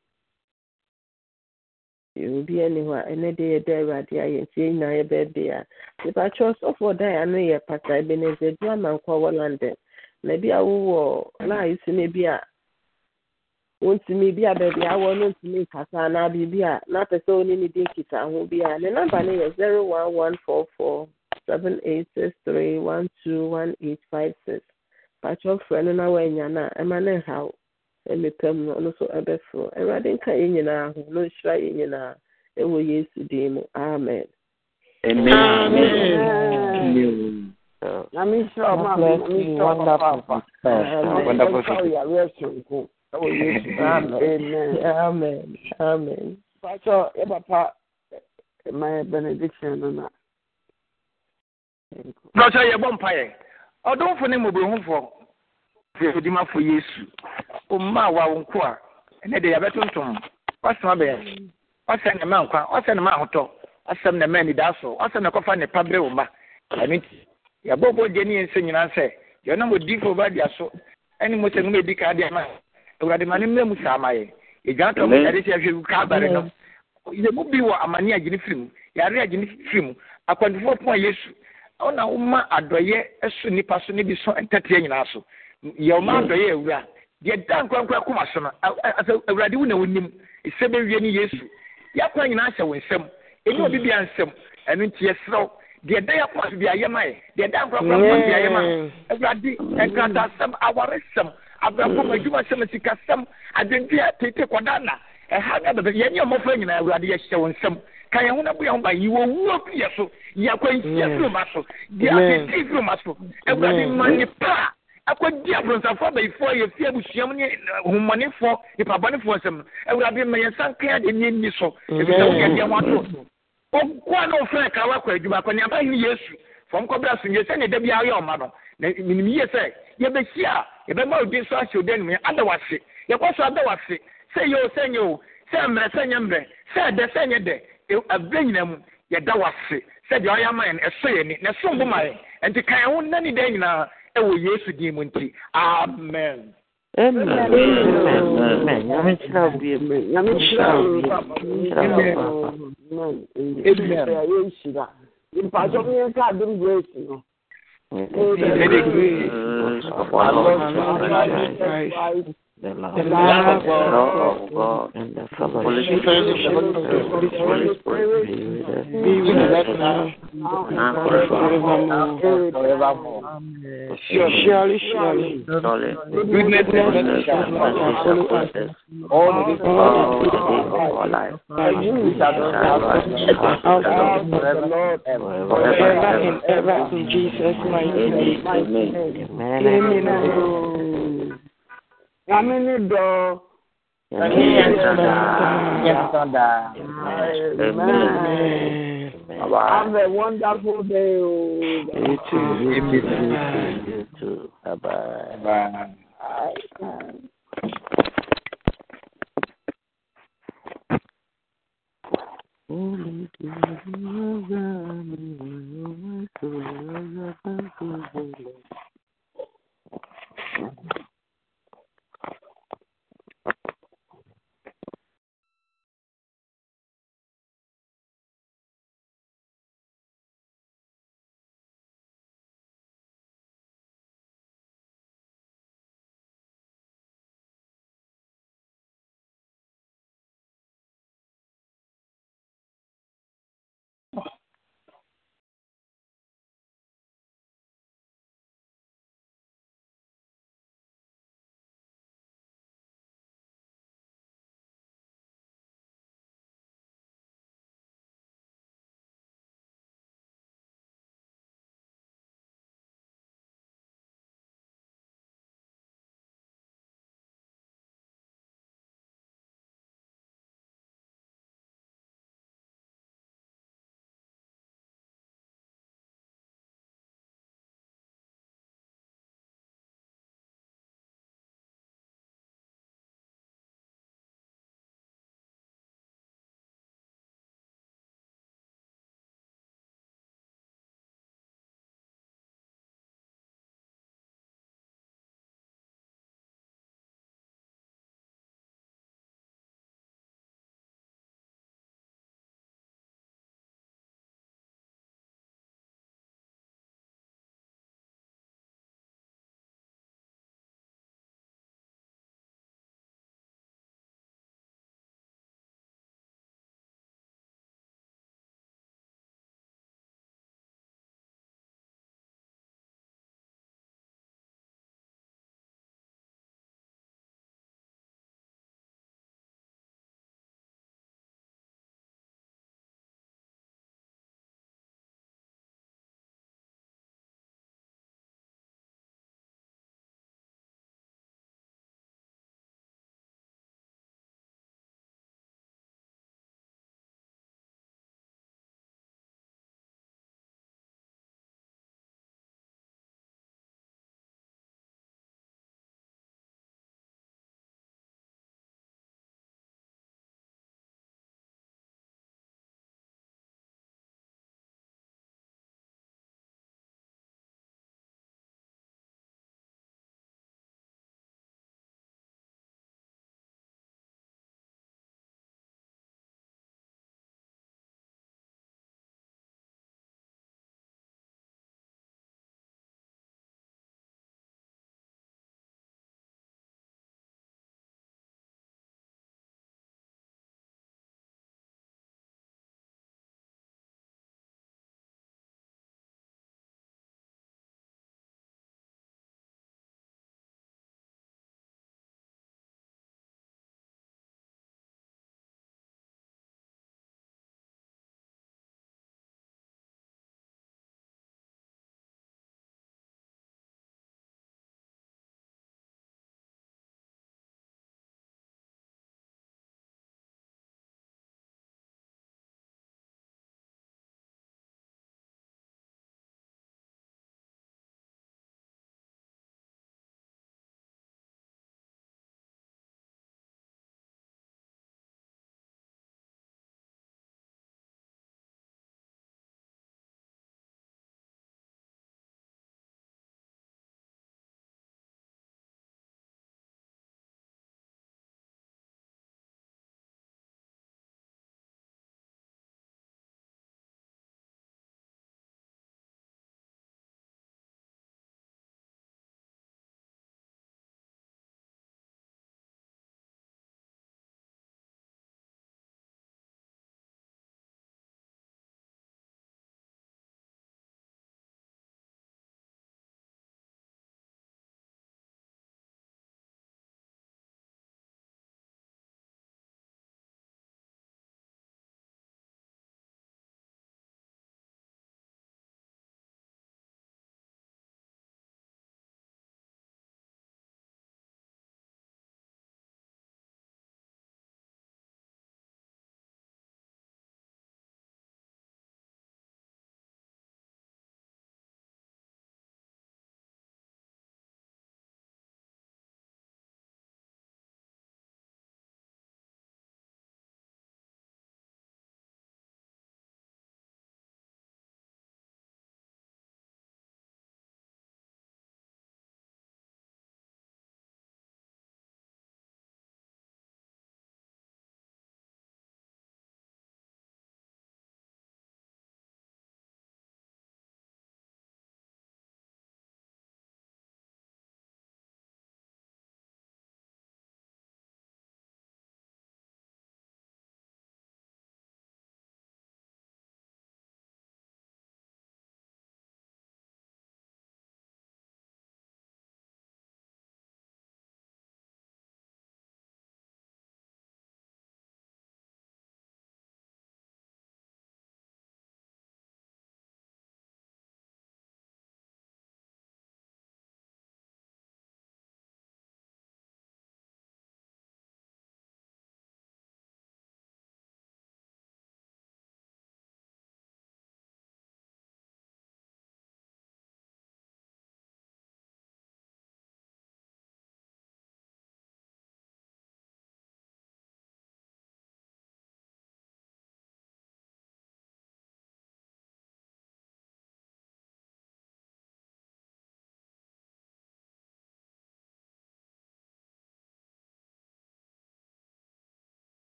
Obi ɛni hɔ a ɛnɛ de yɛ dɛ awurade ayɛ nti yɛn nyinaa yɛ birthday a nipamukyɛ sɔfo ɔda yɛ ano yɛ pata. Ebenezer du amankwa wɔ london. Na bi awowɔ laayi so na bi a wontumi bi a baabi awɔ no ntumi nkasa anaa biribi a n'apɛ sɛ ɔne ne di nkita ho bi a ne namba no yɛ zero one one four four seven eight six three one two one eight five six. Patro frɛ no na wanya no a ɛma ne nhaw ɛmepɛ mu ɔno nso ɛbɛforo awurade nka yɛn nyinaa ho. No nhyira yɛn nyinaa. Ɛwɔ yesu din mu. Amen. Amen. Amen. Amen. Amen. Pastor, Papa, my benediction on that. Pastor, you're a bomb fire. I don't for name of the home for the Dima for Jesus. Yɛ. Ne fìdímafo Yesu. Omma a nko a ɛnɛ de yɛbɛtontom. Wasɛm abɛyɛ. Wasɛm ne ma nkwa. Wasɛm ne ma ahotɔ. Wasɛm ne ma anidaso. Wasɛm ne kɔfa nipa bere wo ma. Ɛno nti yɛbɔ bɔ gye ne yɛn nsa nyinaa sɛ yɛnam odifo ba dia so ɛne mo sɛ ŋuma edi ka adeɛ ma awurade ma ne mmerɛ mu saa ma yɛ egyina tɔ mo yɛde sɛ yɛhwɛ kaa bare no yɛ mu bi wɔ amane a gyene firi mu yɛare a gyene firi mu akwantufoɔ pɔn yesu ɔna woma adɔyɛ ɛso nipa so ne bi so ntateɛ nyinaa so yɛ ɔma adɔyɛ awura deɛ da nkorankora koma so no awurade wo na wonim. Ɛsɛ bɛwie ne yesu. Yɛakora nyinaa hyɛ wo nsɛm. Ɛne obi bia nsɛm. Ɛno nti yɛserɛw deɛ da yɛkoma so bi ayɛ ma yɛ. Deɛ da nkorankora koma so bi ayɛ ma awurade nkratasɛm awaresɛm abrabɔm adwumasɛm sikasɛm adwendwe tete kɔda na ɛha na bɛbɛ yɛn nyɛ mmɔfra nyinaa awurade yɛhyɛ wɔn nsam ka yɛn ho na boyɛ ho ba. Yi wɔ wuo fi yɛ so. Yɛ akwanhyia firi ma so. Di apeti firi ma so. Awurade ma nipa a akɔdi aborɔnsafo abayifoɔ yɛ fi abusuam ne homɔnefoɔ nipabɔnefoɔ nsɛm no. Awurade ma yɛn nsa nkan ade ne nni so. Efisɛ woyɛ deɛ ho ato. Ɔkoa na ɔfrɛ kawa akɔ adwuma akɔ neaba hene yesu. Fam kɔbra so nyɛ sɛne da biara yɛ ɔma no. Na menim yie sɛ yɛbɛhyia a yɛbɛma odi nso ahyɛ odi anim ada wase yɛkɔ so ada wase sɛ yɛ o sɛ nyɛ o. Sɛ mmerɛ sɛ nyɛ mmerɛ. Sɛ ɛdɛ sɛ nyɛ dɛ. Abirɛ nyina mu yɛda wase sɛ deɛ ɔyɛ ama yɛn ɛsɔ yɛn ni na ɛso bo ma yɛn. Nti kan ho nna ne dan nyinaa ɛwɔ yesu din mu nti amen. Amen. Amen. Nyame kyerɛ wo bi. Nyame kyerɛ wo bi. Amen. Amen. Mpatɔ mi yɛn ká adum grace the grace of our Lord Jesus Christ the love, the love of God, and the fellowship of the Holy Spirit be with us. Now and forevermore. Surely, surely, goodness and mercy shall follow us all the days of our life. We shall dwell in the house of the Lord forever and ever. in Jesus' mighty name. Amen. Amen. Nyame dɔ. Nyame yɛ dada. Amen. Have a wonderful day. Oh. You too. You too. You too. Bye bye. Bye.